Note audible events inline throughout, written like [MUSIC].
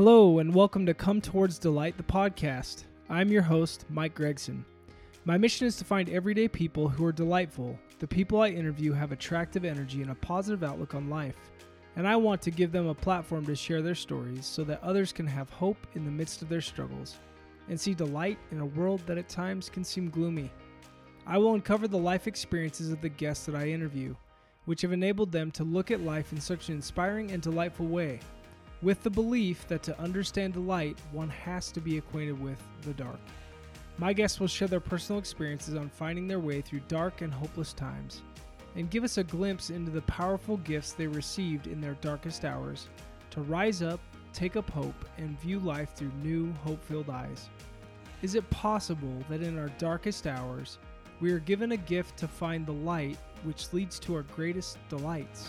Hello, and welcome to Come Towards Delight, the podcast. I'm your host, Mike Gregson. My mission is to find everyday people who are delightful. The people I interview have attractive energy and a positive outlook on life, and I want to give them a platform to share their stories so that others can have hope in the midst of their struggles and see delight in a world that at times can seem gloomy. I will uncover the life experiences of the guests that I interview, which have enabled them to look at life in such an inspiring and delightful way with the belief that to understand the light, one has to be acquainted with the dark. My guests will share their personal experiences on finding their way through dark and hopeless times, and give us a glimpse into the powerful gifts they received in their darkest hours to rise up, take up hope, and view life through new, hope filled eyes. Is it possible that in our darkest hours, we are given a gift to find the light which leads to our greatest delights?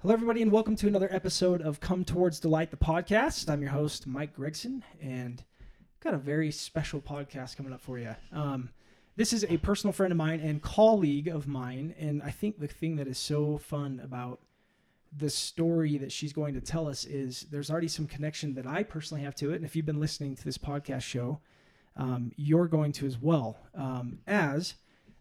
Hello, everybody, and welcome to another episode of Come Towards Delight, the podcast. I'm your host, Mike Gregson, and I've got a very special podcast coming up for you. Um, this is a personal friend of mine and colleague of mine, and I think the thing that is so fun about the story that she's going to tell us is there's already some connection that I personally have to it, and if you've been listening to this podcast show, um, you're going to as well. Um, as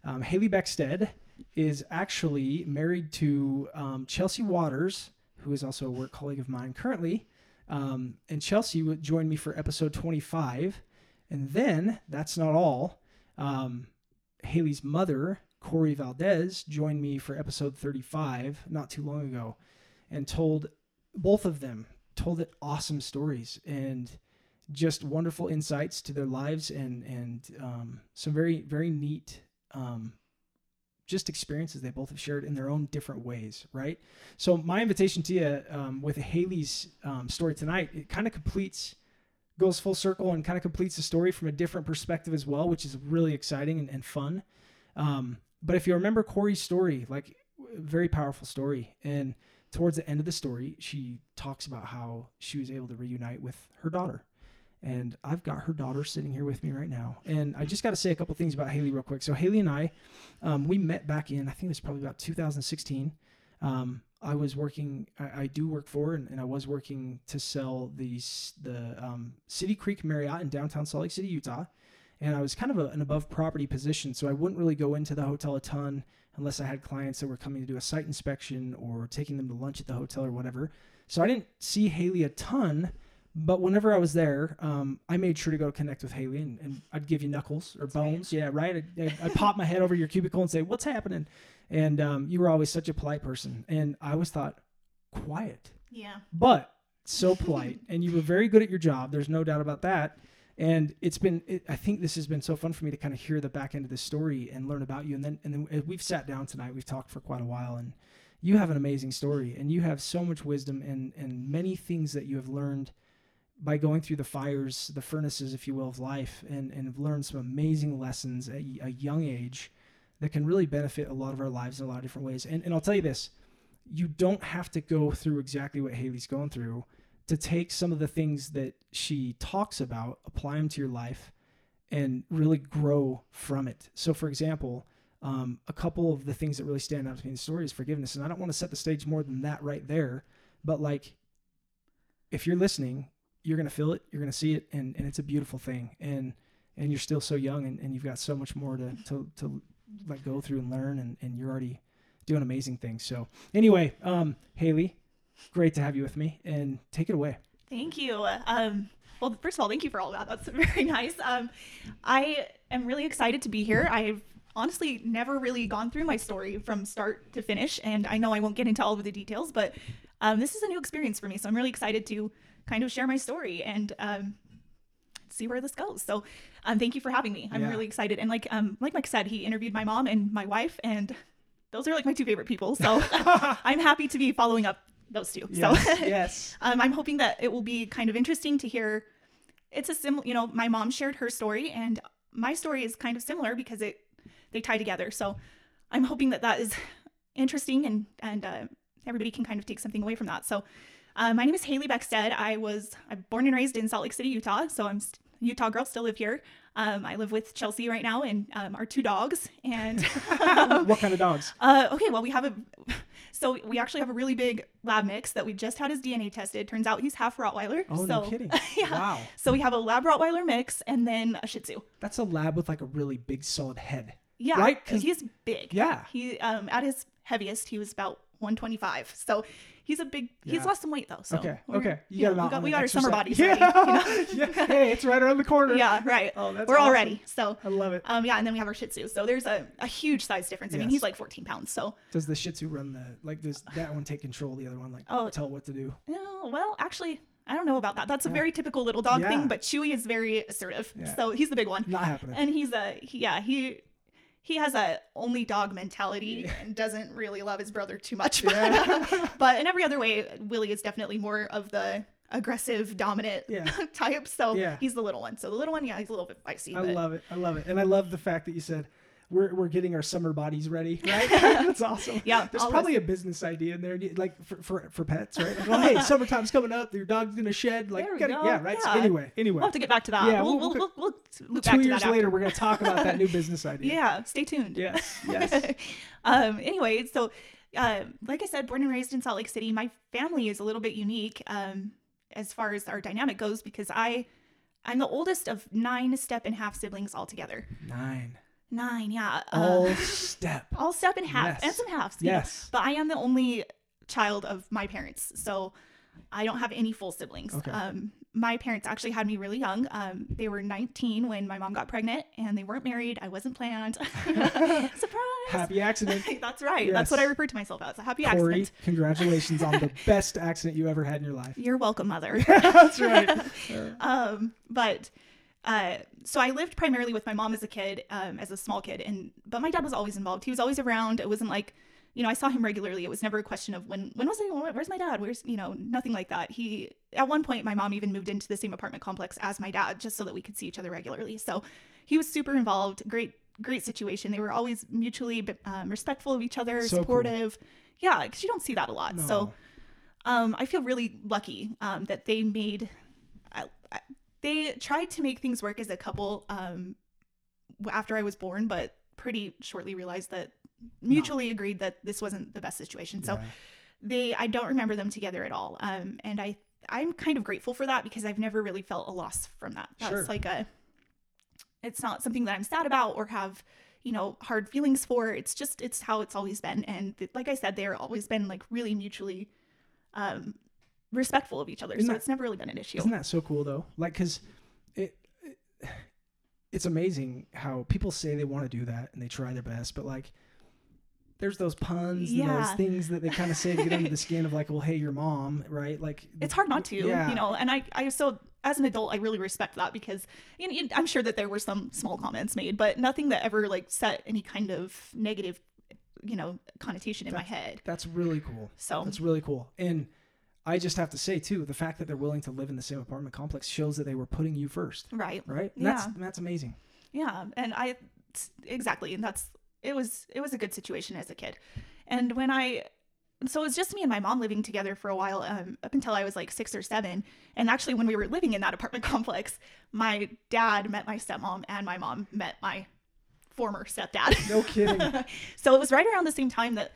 um, Haley Beckstead is actually married to um, Chelsea Waters, who is also a work colleague of mine currently. Um, and Chelsea would join me for episode 25. And then that's not all. Um, Haley's mother, Corey Valdez, joined me for episode 35 not too long ago and told both of them told it awesome stories and just wonderful insights to their lives and and um, some very very neat um, just experiences they both have shared in their own different ways, right? So my invitation to you um, with Haley's um, story tonight, it kind of completes, goes full circle and kind of completes the story from a different perspective as well, which is really exciting and, and fun. Um, but if you remember Corey's story, like very powerful story, and towards the end of the story, she talks about how she was able to reunite with her daughter and I've got her daughter sitting here with me right now. And I just got to say a couple things about Haley real quick. So Haley and I, um, we met back in I think it was probably about 2016. Um, I was working. I, I do work for, and, and, I was working to sell these the um, City Creek Marriott in downtown Salt Lake City, Utah. And I was kind of a, an above property position, so I wouldn't really go into the hotel a ton unless I had clients that were coming to do a site inspection or taking them to lunch at the hotel or whatever. So I didn't see Haley a ton but whenever I was there, um, I made sure to go connect with Haley, and, and I'd give you knuckles or bones. Yeah, right. I'd, I'd, pop my head over your cubicle and say, "What's happening?" And um, you were always such a polite person, and I always thought, quiet. Yeah. But so polite, [LAUGHS] and you were very good at your job. There's no doubt about that. And it's been, it, I think this has been so fun for me to kind of hear the back end of this story and learn about you. And then, and then we've sat down tonight. We've talked for quite a while, and you have an amazing story, and you have so much wisdom and and many things that you have learned by going through the fires, the furnaces, if you will, of life, and and have learned some amazing lessons at a young age that can really benefit a lot of our lives in a lot of different ways. And and I'll tell you this, you don't have to go through exactly what Haley's going through to take some of the things that she talks about, apply them to your life, and really grow from it. So, for example. Um, a couple of the things that really stand out to me in the story is forgiveness. And I don't want to set the stage more than that right there, but like if you're listening you're gonna feel it, you're gonna see it, and, and it's a beautiful thing. And and you're still so young, and, and you've got so much more to to, to like go through and learn, and, and you're already doing amazing things. So anyway, um, Haley, great to have you with me, and take it away. Thank you. Um, well, first of all, thank you for all that. That's [LAUGHS] very nice. Um, I am really excited to be here. I've honestly never really gone through my story from start to finish, and I know I won't get into all of the details, but um, this is a new experience for me. So I'm really excited to kind of share my story and um, see where this goes. So um, thank you for having me. I'm yeah. really excited. And like um, like Mike said, he interviewed my mom and my wife, and those are like my two favorite people. So [LAUGHS] [LAUGHS] I'm happy to be following up those two. Yes, so [LAUGHS] yes. um, I'm hoping that it will be kind of interesting to hear. It's a similar, you know, my mom shared her story, and my story is kind of similar because it they tie together. So I'm hoping that that is interesting and and uh, everybody can kind of take something away from that. So uh, my name is Haley Beckstead. I was I'm born and raised in Salt Lake City, Utah. So I'm Utah girl, still live here. Um, I live with Chelsea right now and um, our two dogs. And [LAUGHS] what kind of dogs? [LAUGHS] uh, okay, well, we have a [LAUGHS] so we actually have a really big lab mix that we just had his DNA tested. Turns out he's half Rottweiler. Oh, so, no kidding. yeah. Wow. So we have a lab Rottweiler mix and then a Shih Tzu. That's a lab with like a really big solid head. Yeah, Right? 'Cause- he's big. Yeah. He um at his heaviest he was about 125. So he's a big. He's lost some weight though. So okay. Okay. You yeah, got we got, we got our summer bodies [LAUGHS] Yeah. ready. you know? [LAUGHS] yeah. Hey, it's right around the corner. [LAUGHS] yeah, right. Oh, that's we're all ready. So I love it. um yeah, and then we have our Shih Tzu. So there's a, a huge size difference. I mean, he's like 14 pounds. So Does the Shih Tzu run the like? Does that one take control? The other one like Oh. tell what to do? no, well, actually. I don't know about that. That's a Yeah. very typical little dog Yeah. thing, but Chewy is very assertive. Yeah. So he's the big one. Not happening. and he's a he, yeah he he has a only dog mentality and doesn't really love his brother too much but, Yeah. [LAUGHS] but in every other way willie is definitely more of the aggressive dominant Yeah. [LAUGHS] type so he's the little one so the little one yeah he's a little bit feisty I but love it. I love it. And I love the fact that you said we're, we're getting our summer bodies ready, [LAUGHS] right? [LAUGHS] That's awesome. Yeah, There's probably a business idea in there, like for, for, for pets, right? Like, [LAUGHS] well, hey, summertime's coming up. Your dog's going to shed. Like, There we gotta- go. yeah, right? So anyway, anyway. we'll have to get back to that Yeah, we'll, we'll- we'll, we'll, loop Two back to years that later, after. we're going to talk about that new business idea. yeah stay tuned Yes, yes. um anyway so uh, like i said born and raised in salt lake city my family is a little bit unique um as far as our dynamic goes because i i'm the oldest of nine step and half siblings altogether Nine. Nine yeah uh, All step. [LAUGHS] all step and half Yes. and some halves you know. Yes. but i am the only child of my parents so i don't have any full siblings Okay. um my parents actually had me really young um they were 19 when my mom got pregnant and they weren't married i wasn't planned [LAUGHS] [LAUGHS] surprise Happy accident. that's right. That's what I refer to myself as. A happy Corey, accident. congratulations on the best accident you ever had in your life. You're welcome, mother. That's right. um, but uh, so I lived primarily with my mom as a kid, um, as a small kid, and but my dad was always involved. He was always around. It wasn't like, you know, I saw him regularly. It was never a question of when when was he? Where's my dad? Where's you know nothing like that. He at one point my mom even moved into the same apartment complex as my dad just so that we could see each other regularly. So he was super involved. Great great situation. They were always mutually um, respectful of each other, So cool. supportive. Yeah, because you don't see that a lot. So um, I feel really lucky um, that they made, they tried to make things work as a couple um, after I was born, but pretty shortly realized that mutually agreed that this wasn't the best situation. So Yeah. they, I don't remember them together at all. Um, and I, I'm kind of grateful for that because I've never really felt a loss from that. That's Sure. like a, it's not something that I'm sad about or have, you know, hard feelings for. It's just, it's how it's always been. And th- like I said, they're always been like really mutually um, respectful of each other. Isn't so that- it's never really been an issue. Isn't that so cool though? Like, cause it, it it's amazing how people say they want to do that and they try their best, but like, there's those puns and those things that they kind of say to get under the [LAUGHS] skin of like, well, hey, your mom, right? Like, it's hard not to, Yeah. you know, and I, I, so as an adult, I really respect that because you know, I'm sure that there were some small comments made, but nothing that ever like set any kind of negative, you know, connotation in my head. That's really cool. So That's really cool. And I just have to say too, the fact that they're willing to live in the same apartment complex shows that they were putting you first, right. right? And Yeah. That's that's amazing. Yeah, and I exactly, and that's it was it was a good situation as a kid, and when I so it was just me and my mom living together for a while um, up until I was like six or seven, and actually when we were living in that apartment [LAUGHS] complex, my dad met my stepmom and my mom met my former stepdad. No kidding. [LAUGHS] so it was right around the same time that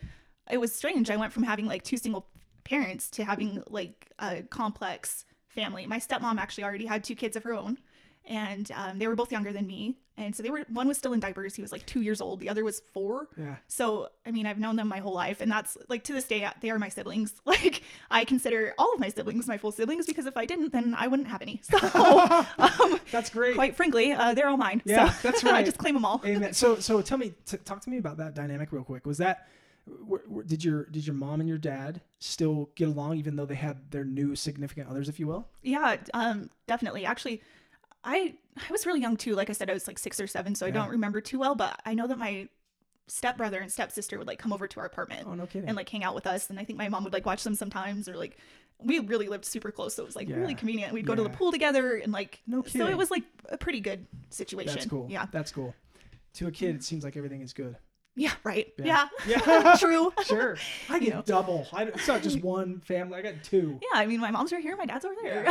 it was strange. I went from having like two single parents to having like a complex family. My stepmom actually already had two kids of her own, and um, they were both younger than me. And so they were one was still in diapers. He was like two years old. The other was four. Yeah. So I mean, I've known them my whole life, and that's like to this day they are my siblings. [LAUGHS] Like I consider all of my siblings my full siblings because if I didn't, then I wouldn't have any. [LAUGHS] So [LAUGHS] um, That's great. quite frankly, uh, they're all mine. Yeah, so that's right. I just claim them all. Amen. So so tell me, t- talk to me about that dynamic real quick. Was that w- w- did your did your mom and your dad still get along even though they had their new significant others, if you will? Yeah, um, definitely. Actually, I I was really young too. Like I said, I was like six or seven, so I don't remember too well. But I know that my stepbrother and stepsister would like come over to our apartment Oh no kidding. and like hang out with us. And I think my mom would like watch them sometimes, or like we really lived super close, so it was like really convenient. We'd go to the pool together, and like No so it was like a pretty good situation. That's cool. Yeah, That's cool. To a kid, it seems like everything is good. Yeah, right. Yeah. Yeah, Yeah. [LAUGHS] true. [LAUGHS] Sure. I get know. double. I, don't- it's not just [LAUGHS] one family. I got two. Yeah, I mean, my mom's right here, my dad's over there.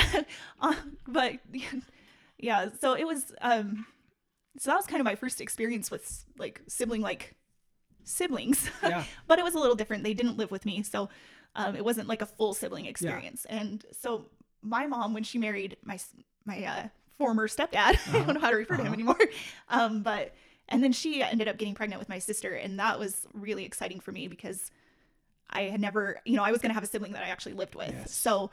uh, but yeah. So it was. Um, so that was kind of my first experience with like sibling like siblings. Yeah. but it was a little different. They didn't live with me, so um, it wasn't like a full sibling experience. And so my mom, when she married my my uh, former stepdad, I Uh-huh. don't know how to refer to him Uh-huh. anymore. Um, but and then she ended up getting pregnant with my sister, and that was really exciting for me because I had never, you know, I was gonna have a sibling that I actually lived with. Yes. So.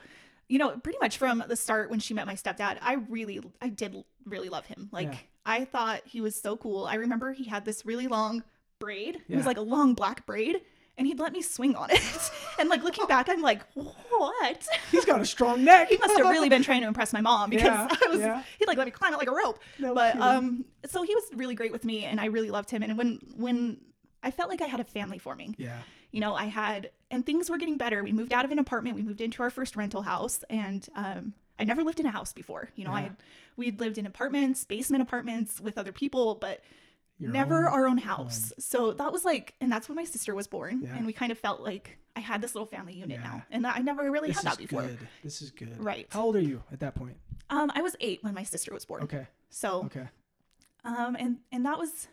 You know, pretty much from the start when she met my stepdad, I really, I did really love him. Like, Yeah. I thought he was so cool. I remember he had this really long braid. It was like a long black braid, and he'd let me swing on it. [LAUGHS] and like looking back, I'm like, what? He's got a [LAUGHS] strong neck. he must have really been trying to impress my mom because Yeah, [LAUGHS] I was yeah. he'd like let me climb it like a rope. No but kidding. um, so he was really great with me, and I really loved him. And when when I felt like I had a family forming, Yeah. you know, I had, and things were getting better. We moved out of an apartment. We moved into our first rental house, and um, I never lived in a house before. You know, I Yeah. had, we'd lived in apartments, basement apartments with other people, but never own our own house. So that was like, and that's when my sister was born, Yeah. and we kind of felt like I had this little family unit Yeah. now, and I never really This had that before. good. This is good. Right. How old are you at that point? Um, I was eight when my sister was born. Okay. So Okay. um, and and that was,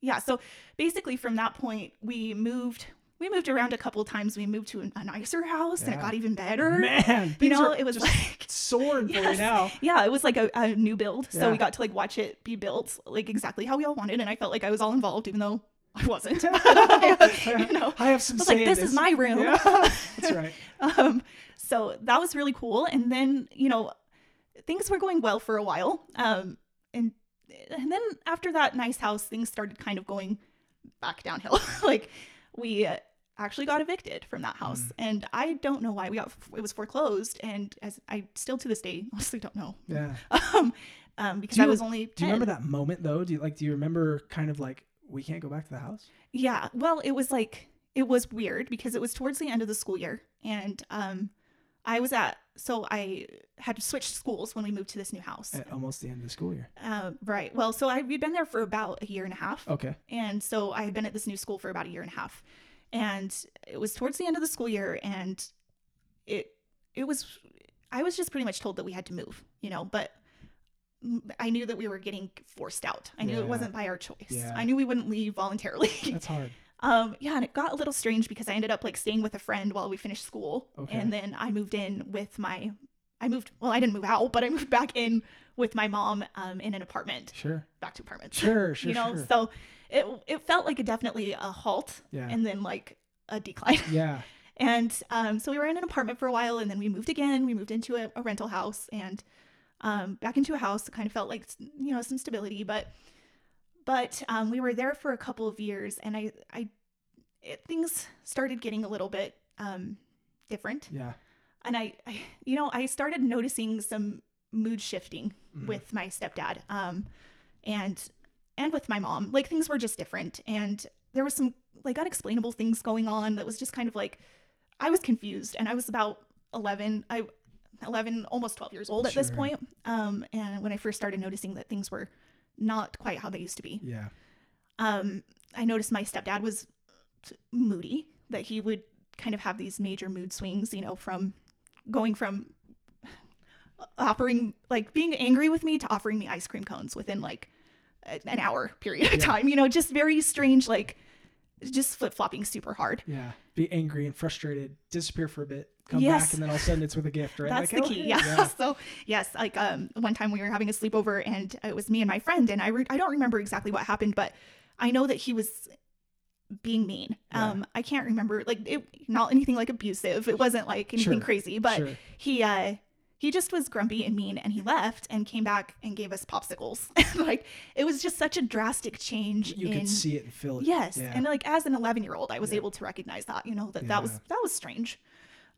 yeah. So basically, from that point, we moved. We moved around a couple times. We moved to a nicer house, and it got even better. Man, you know, it was just like soaring for you now. yeah, it was like a, a new build. So we got to like watch it be built like exactly how we all wanted, and I felt like I was all involved, even though I wasn't. [LAUGHS] you know, [LAUGHS] I have some I was like, in this is my room. Yeah, [LAUGHS] that's right. um, so that was really cool. And then, you know, things were going well for a while. Um, and and then after that nice house, things started kind of going back downhill. like we uh, actually got evicted from that house, Mm. and I don't know why we got it was foreclosed. And as I still to this day [LAUGHS] honestly don't know. Yeah. Um, um, because Do I was only 10. Do you remember that moment though? Do you like? Do you remember kind of like we can't go back to the house? Yeah. Well, it was like it was weird because it was towards the end of the school year and um I was at so I had switched schools when we moved to this new house. At almost the end of the school year. Uh, right. Well, so I we'd been there for about a year and a half. Okay. And so I had been at this new school for about a year and a half. And it was towards the end of the school year and it it was I was just pretty much told that we had to move, you know, but I knew that we were getting forced out. I knew Yeah. it wasn't by our choice. Yeah. I knew we wouldn't leave voluntarily. That's hard. [LAUGHS] Um, yeah, and it got a little strange because I ended up like staying with a friend while we finished school. Okay. And then I moved in with my I moved well, I didn't move out, but I moved back in with my mom um in an apartment. Sure. Back to apartments. Sure. [LAUGHS] Sure. you know, sure. so it it felt like a definitely a halt Yeah. and then like a decline. yeah. [LAUGHS] And um, so we were in an apartment for a while, and then we moved again. We moved into a, a rental house and um, back into a house. It kind of felt like you know some stability, but but um, we were there for a couple of years, and I I it, things started getting a little bit um, different, Yeah. and I, I you know I started noticing some mood shifting Mhm. with my stepdad, um, and and with my mom. Like things were just different, and there was some like unexplainable things going on that was just kind of like I was confused, and I was about eleven. I 11 almost 12 years old at this point um and when i first started noticing that things were not quite how they used to be Yeah. um i noticed my stepdad was moody that he would kind of have these major mood swings you know from going from offering like being angry with me to offering me ice cream cones within like an hour period of Yeah. time you know just very strange like just flip-flopping super hard Yeah. Be angry and frustrated. Disappear for a bit. Come Yes. back, and then all of a sudden it's with a gift, right? That's Like, the oh, key. hey, Yeah. [LAUGHS] so yes, like um, one time we were having a sleepover and it was me and my friend, and I re- I don't remember exactly what happened, but I know that he was being mean. Yeah. Um, I can't remember like it, not anything like abusive. It wasn't like anything Sure. crazy, but Sure. he uh he just was grumpy and mean and he left and came back and gave us popsicles. [LAUGHS] like it was just such a drastic change You in could see it and feel it. Yes, Yeah. and like as an 11 year old, I was Yeah. able to recognize that. You know that that was that was strange.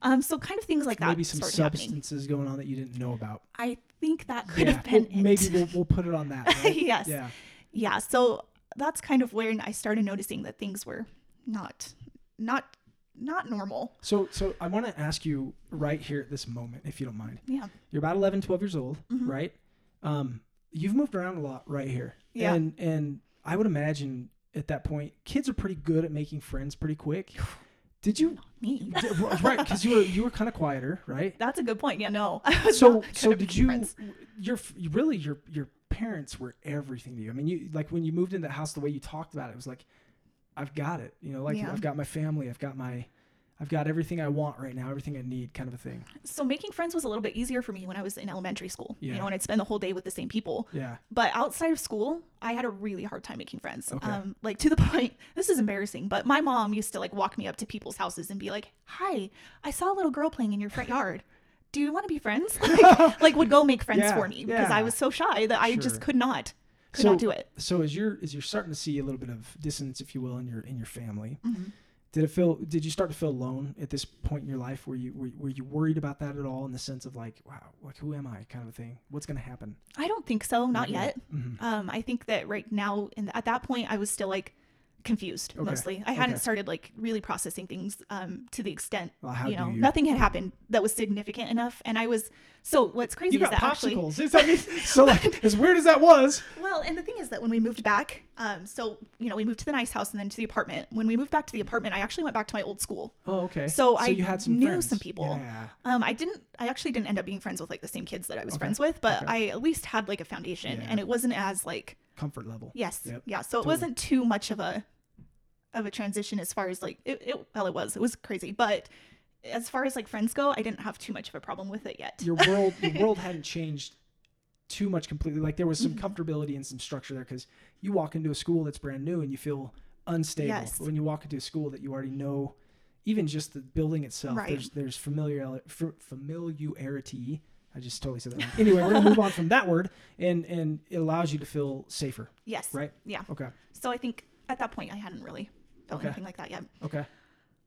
Um, so kind of things like that Maybe some started happening. substances going on that you didn't know about. I think that could yeah. have been Well, it. maybe we'll, we'll put it on that. [LAUGHS] Right? yes. Yeah. Yeah. So that's kind of when I started noticing that things were not not not normal. So, so I want to ask you right here at this moment, if you don't mind. Yeah. You're about 11, 12 years old, Mhm. right? Um, you've moved around a lot right here. Yeah. And and I would imagine at that point, kids are pretty good at making friends pretty quick. [SIGHS] Did you? Me. [LAUGHS] d- right, because you were you were kind of quieter, right? That's a good point. Yeah, no. [LAUGHS] So so did you? friends. Your really your your parents were everything to you. I mean, you like when you moved into the house, the way you talked about it, it was like, I've got it. You know, like Yeah. I've got my family, I've got my, I've got everything I want right now, everything I need, kind of a thing. So making friends was a little bit easier for me when I was in elementary school. You know, and I'd spend the whole day with the same people. Yeah. But outside of school, I had a really hard time making friends. Okay. Um, like to the [LAUGHS] point, this is embarrassing, but my mom used to like walk me up to people's houses and be like, "Hi, I saw a little girl playing in your front yard. Do you want to be friends?" [LAUGHS] like, like, would go make friends Yeah, for me because yeah. I was so shy that I Sure. just could not, could So- not do it. So as you're as you're starting to see a little bit of dissonance, if you will, in your in your family, Mhm. did it feel? Did you start to feel alone at this point in your life? Were you were, were you worried about that at all? In the sense of like, wow, like who am I, kind of a thing. What's going to happen? I don't think so, not Not yet. yet. Mhm. Um, I think that right now, and at that point, I was still like confused Okay. mostly. I hadn't started like really processing things um, to the extent Well, you know you? nothing had happened that was significant enough, and I was so. What's crazy You is that actually, popsicles. Is that- me [LAUGHS] so like as weird as that was. well, and the thing is that when we moved back, um, so you know we moved to the nice house and then to the apartment. When we moved back to the apartment, I actually went back to my old school. Oh, okay. So I you had some knew friends. some people. Yeah. Um, I didn't. I actually didn't end up being friends with like the same kids that I was Okay. friends with, but. I at least had like a foundation, Yeah. and it wasn't as like Comfort level. Yes. Yep, Yeah. So totally. it wasn't too much of a of a transition as far as like it, it well it was. It was crazy. But as far as like friends go, I didn't have too much of a problem with it yet. Your world, your world [LAUGHS] hadn't changed too much completely. Like there was some Mhm. comfortability and some structure there because you walk into a school that's brand new and you feel unstable. Yes. When you walk into a school that you already know, even just the building itself, Right. there's there's familiar familiarity. I just totally said that. Wrong. Anyway, we're gonna move on from that word, and and it allows you to feel safer, yes. right? Yeah. Okay. So I think at that point I hadn't really felt Okay. anything like that yet. Okay.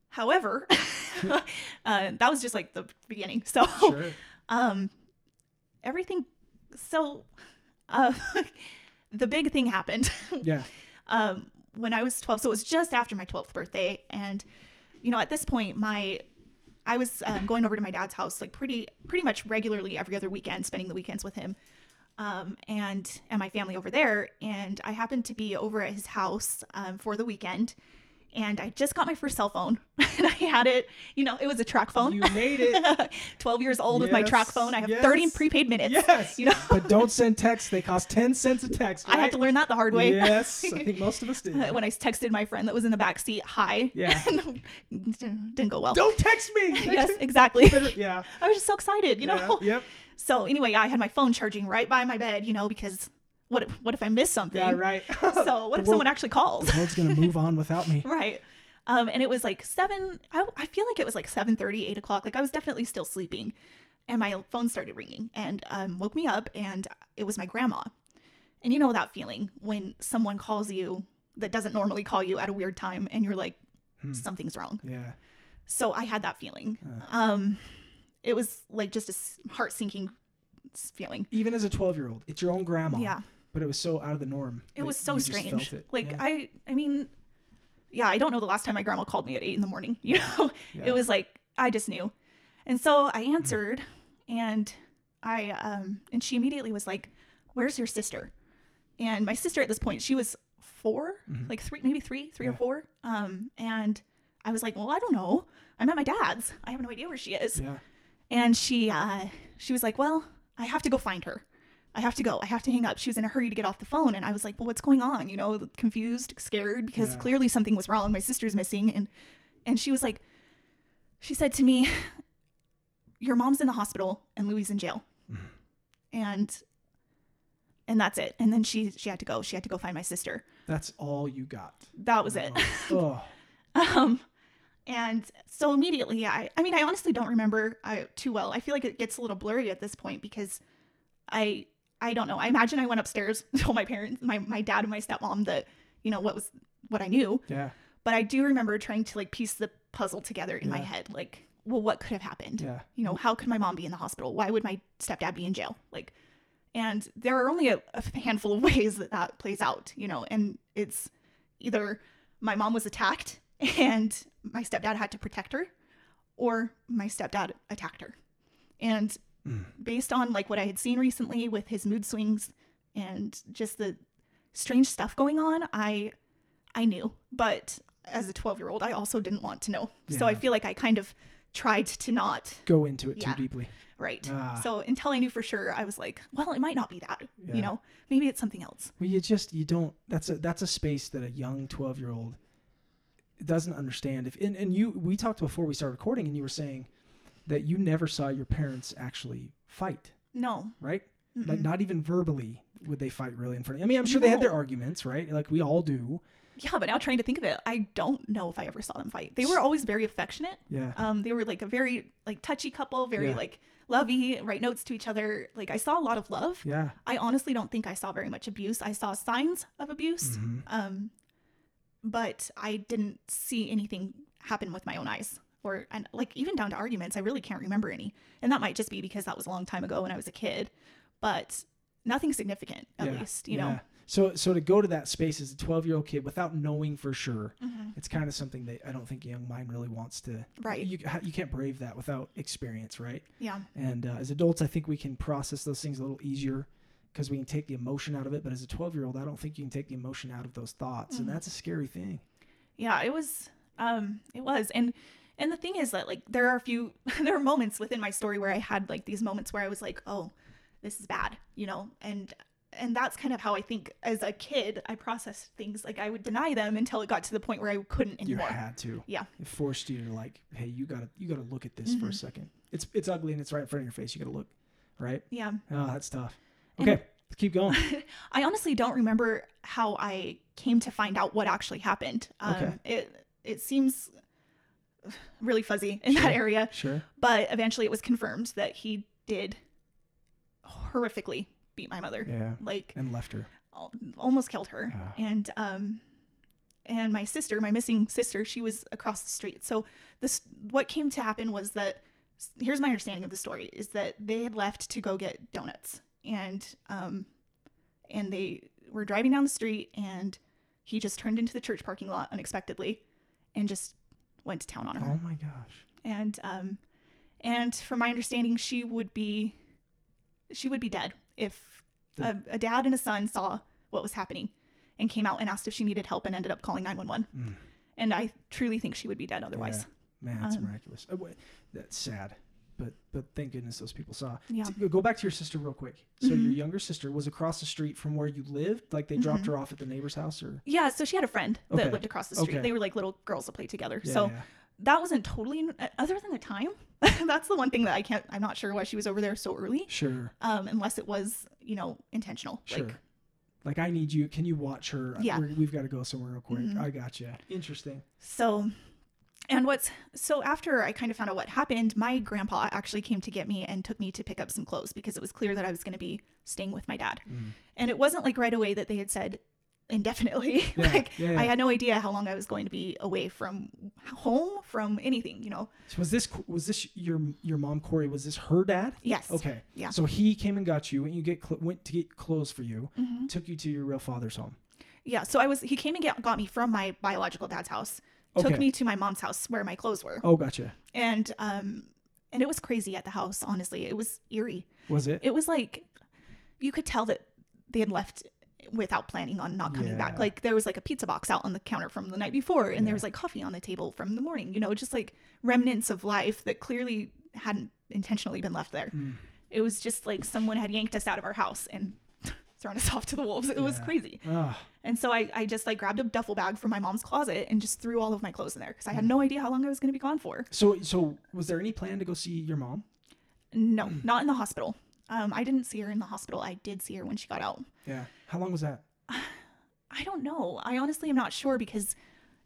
However, [LAUGHS] uh, that was just like the beginning. So Sure. um everything so uh [LAUGHS] the big thing happened [LAUGHS] Yeah. um, when I was 12. So it was just after my 12th birthday. And, you know, at this point, my I was um, going over to my dad's house like pretty pretty much regularly every other weekend, spending the weekends with him, um, and and my family over there. And I happened to be over at his house um, for the weekend, and I just got my first cell phone, [LAUGHS] and I had it. You know, it was a TracFone. You made it. [LAUGHS] 12 years old with my TracFone. I have 30 prepaid minutes. Yes. You know, But don't [LAUGHS] send texts. They cost ten cents a text. I had to learn that the hard way. Yes, I think most of us did. when I texted my friend that was in the back seat, "Hi." Yeah. didn't go well. Don't text me. yes, exactly. yeah. I was just so excited, you know. Yeah. Yep. So anyway, I had my phone charging right by my bed, you know, because what if, what if I miss something? Yeah. Right. [LAUGHS] So what if someone actually calls? The world's gonna move on without me. [LAUGHS] right. Um, and it was like seven. I, I feel like it was like seven thirty, eight o'clock. Like I was definitely still sleeping, and my phone started ringing and um, woke me up, and it was my grandma. And you know that feeling when someone calls you that doesn't normally call you at a weird time, and you're like, Hmm. something's wrong. Yeah. So I had that feeling. Uh. Um, it was like just a heart sinking feeling. Even as a twelve-year-old, it's your own grandma. Yeah. But it was so out of the norm. It was so strange. Like Yeah. I, I mean, yeah, I don't know the last time my grandma called me at eight in the morning. [LAUGHS] You know, Yeah. it was like I just knew, and so I answered, and I, um, and she immediately was like, "Where's your sister?" And my sister at this point, she was 4 Mhm. like three, maybe three, three or four. Um, and I was like, "Well, I don't know. I'm at my dad's. I have no idea where she is." Yeah. And she uh she was like, "Well, I have to go find her. I have to go. I have to hang up." She was in a hurry to get off the phone and I was like, "Well, what's going on?" You know, confused, scared because Yeah. clearly something was wrong. My sister's missing and and she was like she said to me, "Your mom's in the hospital and Louis in jail." Mhm. And and that's it. And then she she had to go. She had to go find my sister. That's all you got. That was it. Oh. [LAUGHS] Um, and so immediately, I, I mean, I honestly don't remember uh, too well. I feel like it gets a little blurry at this point because I, I don't know. I imagine I went upstairs, [LAUGHS] told my parents, my, my dad and my stepmom that, you know, what was, what I knew. Yeah. But I do remember trying to like piece the puzzle together in my head. Like, well, what could have happened? Yeah. You know, how could my mom be in the hospital? Why would my stepdad be in jail? Like, and there are only a, a handful of [LAUGHS] ways that that plays out, you know, and it's either my mom was attacked [LAUGHS] and my stepdad had to protect her, or my stepdad attacked her. And Mm. based on like what I had seen recently with his mood swings and just the strange stuff going on, I I knew, but as a 12 year old, I also didn't want to know. So I feel like I kind of tried to not, Go into it Yeah. too deeply. right? Ah. So until I knew for sure, I was like, well, it might not be that. Yeah. You know, maybe it's something else. Well, you just you don't. That's a that's a space that a young twelve year old doesn't understand. If and, and you we talked before we started recording, and you were saying that you never saw your parents actually fight, No. right? Mm-mm. Like not even verbally would they fight really in front of you. I mean, I'm sure they had their arguments, right? Like we all do. Yeah, but now trying to think of it, I don't know if I ever saw them fight. They were always very affectionate. Yeah. Um, they were like a very like touchy couple, very Yeah. like lovey, write notes to each other. Like I saw a lot of love. Yeah. I honestly don't think I saw very much abuse. I saw signs of abuse, Mhm. um, but I didn't see anything happen with my own eyes. Or and like even down to arguments, I really can't remember any. And that might just be because that was a long time ago when I was a kid. But nothing significant, at Yeah. least, you Yeah. know. So so to go to that space as a 12 year old kid without knowing for sure, Mhm. it's kind of something that I don't think a young mind really wants to. Right. You you can't brave that without experience, right? Yeah. And uh, as adults, I think we can process those things a little easier because we can take the emotion out of it. But as a 12 year old, I don't think you can take the emotion out of those thoughts, and Mhm. that's a scary thing. yeah it was um it was and and the thing is that like there are a few [LAUGHS] there are moments within my story where i had like these moments where i was like oh this is bad you know and and that's kind of how i think as a kid i processed things like i would deny them until it got to the point where i couldn't anymore. You had to. Yeah. It forced you to like, hey, you gotta you gotta look at this for a Mhm. second. It's it's ugly and it's right in front of your face. You gotta look, right? yeah Oh, that's tough. And- Okay, let's keep going. [LAUGHS] i honestly don't remember how i came to find out what actually happened um Okay. it it seems really fuzzy in Sure. that area Sure. but eventually it was confirmed that he did horrifically beat my mother Yeah. like And left her. almost killed her Ah. and um and my sister my missing sister she was across the street so this what came to happen was that here's my understanding of the story is that they had left to go get donuts and um and they were driving down the street and he just turned into the church parking lot unexpectedly and just went to town on her Oh my gosh. and um and from my understanding she would be she would be dead if a, a dad and a son saw what was happening and came out and asked if she needed help and ended up calling 911 Mm. and i truly think she would be dead otherwise Man, that's Um, miraculous. Uh, wait, that's sad, but but thank goodness those people saw. yeah Go back to your sister real quick. So your Mhm. younger sister was across the street from where you lived. Like they dropped Mhm. her off at the neighbor's house, or yeah so she had a friend that Okay. lived across the street Okay. they were like little girls that played together yeah, so yeah. that wasn't totally uh, other than the time [LAUGHS] that's the one thing that i can't i'm not sure why she was over there so early sure, um unless it was you know intentional sure. like Like I need you. Can you watch her? Yeah. We're, we've got to go somewhere real quick. Mhm. I got you. Interesting. So, and what's so after I kind of found out what happened, my grandpa actually came to get me and took me to pick up some clothes because it was clear that I was going to be staying with my dad. Mm. And it wasn't like right away that they had said indefinitely. [LAUGHS] Yeah, like yeah, yeah. I had no idea how long I was going to be away from home, from anything, you know. So was this was this your your mom Corey? Was this her dad? Yes. Okay. Yeah. So he came and got you, and you get cl- went to get clothes for you. Mhm. Took you to your real father's home. Yeah. So I was he came and get, got me from my biological dad's house, took me to my mom's house where my clothes were. Oh, gotcha. And um and it was crazy at the house, honestly. It was eerie. Was it? it was like you could tell that they had left without planning on not coming Yeah. back. Like there was like a pizza box out on the counter from the night before, and Yeah. there was like coffee on the table from the morning. You know, just like remnants of life that clearly hadn't intentionally been left there. Mm. It was just like someone had yanked us out of our house and thrown us [LAUGHS] off to the wolves. It was crazy. Ah, And so I, I just like grabbed a duffel bag from my mom's closet and just threw all of my clothes in there because I Hmm. had no idea how long I was going to be gone for. so so was there any plan to go see your mom? No, not in the hospital. Um, I didn't see her in the hospital. I did see her when she got out. Yeah. How long was that? [SIGHS] I don't know. I honestly am not sure because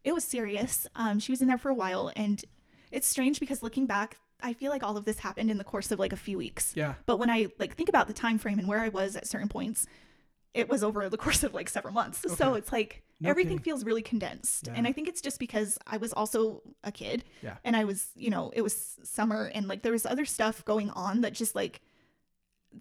it was serious. Um, she was in there for a while, and it's strange because looking back, I feel like all of this happened in the course of like a few weeks. Yeah. But when I like think about the time frame and where I was at certain points, it was over the course of like several months. So it's like No everything kidding. feels really condensed. And I think it's just because I was also a kid. Yeah. And I was, you know, it was summer and like there was other stuff going on that just like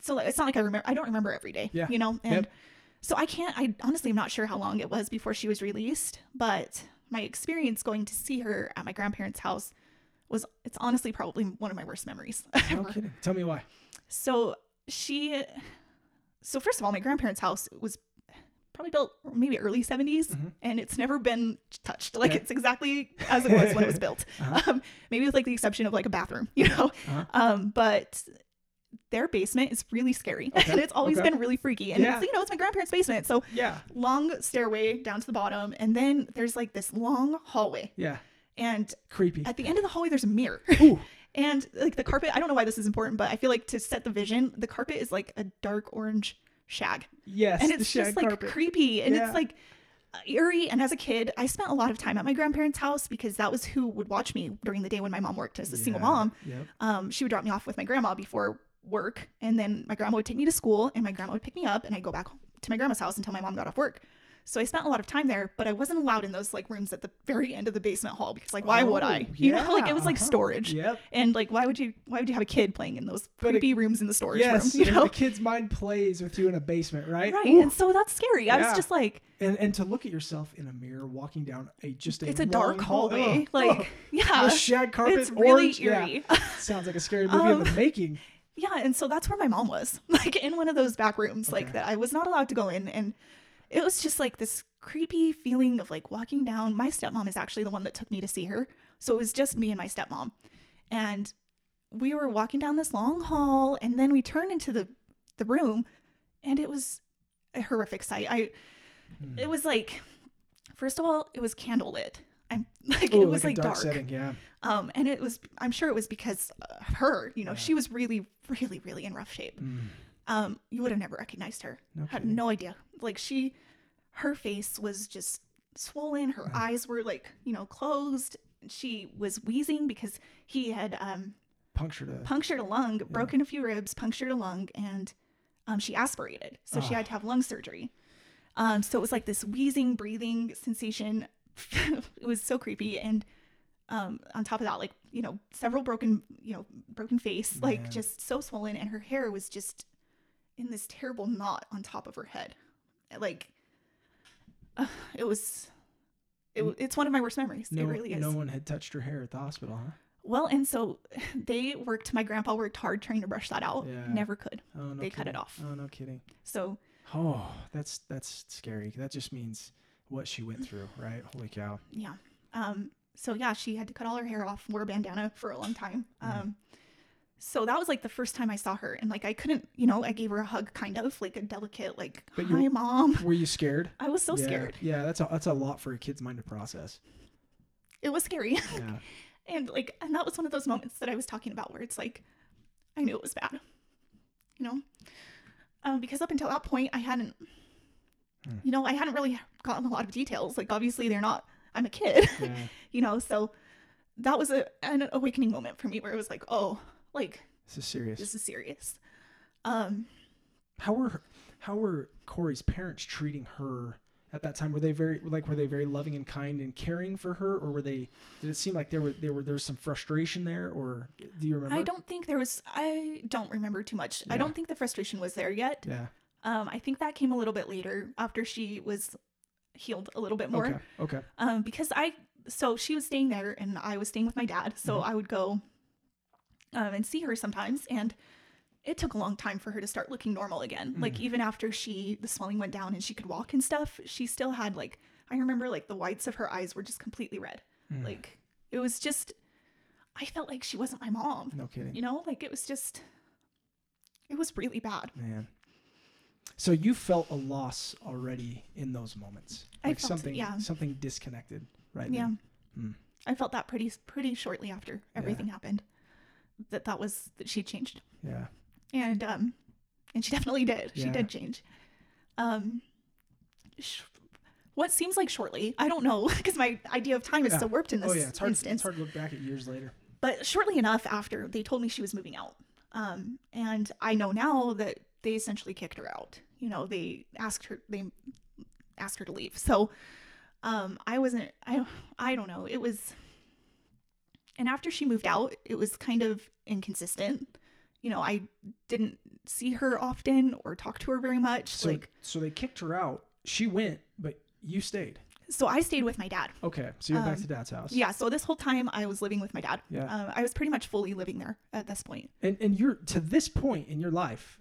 so like, it's not like I remember I don't remember every day. Yeah. You know? And Yep. so I can't I honestly am not sure how long it was before she was released, but my experience going to see her at my grandparents' house was it's honestly probably one of my worst memories [LAUGHS] No. Tell me why. So she, so first of all, my grandparents' house was probably built maybe early 70s Mhm. and it's never been touched. Like Okay. it's exactly as it was when it was built. [LAUGHS] Uh-huh. Um, maybe with like the exception of like a bathroom, you know. Uh-huh. Um, but their basement is really scary Okay, and it's always okay. been really freaky. And Yeah. it's, you know, it's my grandparents' basement. So Yeah. long stairway down to the bottom. And then there's like this long hallway. Yeah. And Creepy. at the end of the hallway, there's a mirror. Ooh. [LAUGHS] And like the carpet, I don't know why this is important, but I feel like to set the vision, the carpet is like a dark orange shag. Yes. and it's just like carpet. creepy and Yeah. it's like eerie. And as a kid, I spent a lot of time at my grandparents' house because that was who would watch me during the day when my mom worked as a single mom. Yep. Um, she would drop me off with my grandma before work, and then my grandma would take me to school, and my grandma would pick me up, and I'd go back to my grandma's house until my mom got off work. So I spent a lot of time there, but I wasn't allowed in those like rooms at the very end of the basement hall because like why would Oh, I? You know, [LAUGHS] like it was like storage. Yep. And like why would you why would you have a kid playing in those But it- creepy rooms in the storage Yes. room? [LAUGHS] You know? The kid's mind plays with you in a basement, right? Right. Ooh. And so that's scary. I was just like, And and to look at yourself in a mirror walking down a just a it's a dark hall- hallway. [LAUGHS] Like, yeah. the shag carpet, it's really orange, yeah. eerie. Sounds like a scary movie in the Um, making. Yeah, and so that's where my mom was, like in one of those back rooms, like that I was not allowed to go in, and it was just like this creepy feeling of like walking down. My stepmom is actually the one that took me to see her, so it was just me and my stepmom, and we were walking down this long hall, and then we turned into the the room, and it was a horrific sight. I, Hmm. it was like, first of all, it was candlelit. I'm [LAUGHS] like Ooh, it was like, like, dark, dark, setting, yeah. um, and it was. I'm sure it was because of her. You know, Yeah. she was really, really, really in rough shape Mm, um, you would have never recognized her. no Had no idea. Like she, her face was just swollen. Her eyes were like you know closed. She was wheezing because he had um, Punctured a punctured a lung, broken a few ribs, punctured a lung, and um, she aspirated. So she Ah. had to have lung surgery. Um, so it was like this wheezing, breathing sensation. [LAUGHS] it was so creepy. And um, on top of that, like, you know, several broken, you know, broken face, like just so swollen. And her hair was just in this terrible knot on top of her head. Like, uh, it was, it, it's one of my worst memories. no, it really is. no one had touched her hair at the hospital, huh? Well, and so [LAUGHS] they worked, my grandpa worked hard trying to brush that out. Yeah. Never could. Oh no. They cut it off. Oh no kidding. So Oh, that's that's scary. That just means what she went through, right? Holy cow. yeah. Um, so yeah, she had to cut all her hair off, wore a bandana for a long time. Mm. So that was like the first time I saw her, and like I couldn't, you know, I gave her a hug, kind of like a delicate, like, But you- "Hi, mom." Were you scared? I was so yeah. scared. Yeah, that's a that's a lot for a kid's mind to process. It was scary, Yeah. [LAUGHS] and like, and that was one of those moments that I was talking about where it's like, I knew it was bad, you know, um, because up until that point, I hadn't, Hmm. you know, I hadn't really gotten a lot of details. Like, obviously, they're not. I'm a kid. Yeah. [LAUGHS] you know so that was a, an awakening moment for me where it was like oh like This is serious. this is serious um How were how were Corey's parents treating her at that time? Were they very like were they very loving and kind and caring for her, or were they? Did it seem like there were there were there was some frustration there, or do you remember? i don't think there was i don't remember too much i don't think the frustration was there yet Yeah. um i think that came a little bit later after she was healed a little bit more Okay. Okay. um because i so she was staying there and i was staying with my dad so Mhm. i would go um, and see her sometimes and it took a long time for her to start looking normal again like Mm. even after she the swelling went down and she could walk and stuff she still had like i remember like the whites of her eyes were just completely red Mm. like it was just i felt like she wasn't my mom No kidding. you know like it was just it was really bad Man. So you felt a loss already in those moments, I like felt something, yeah. something disconnected, right? yeah. Hmm. i felt that pretty pretty shortly after everything happened that that was that she changed Yeah. and um and she [LAUGHS] definitely did she Yeah. did change um sh- what seems like shortly i don't know [LAUGHS] because my idea of time is Yeah. so warped in this Oh yeah. It's hard. instance It's hard to look back at years later. but shortly enough after they told me she was moving out um and i know now that they essentially kicked her out you know they asked her they asked her to leave so um i wasn't i i don't know it was and after she moved out it was kind of inconsistent you know i didn't see her often or talk to her very much So like so they kicked her out. She went, but you stayed. so i stayed with my dad Okay. So you went back Um, to dad's house. yeah so this whole time i was living with my dad Yeah. uh, i was pretty much fully living there at this point. And and you're to this point in your life,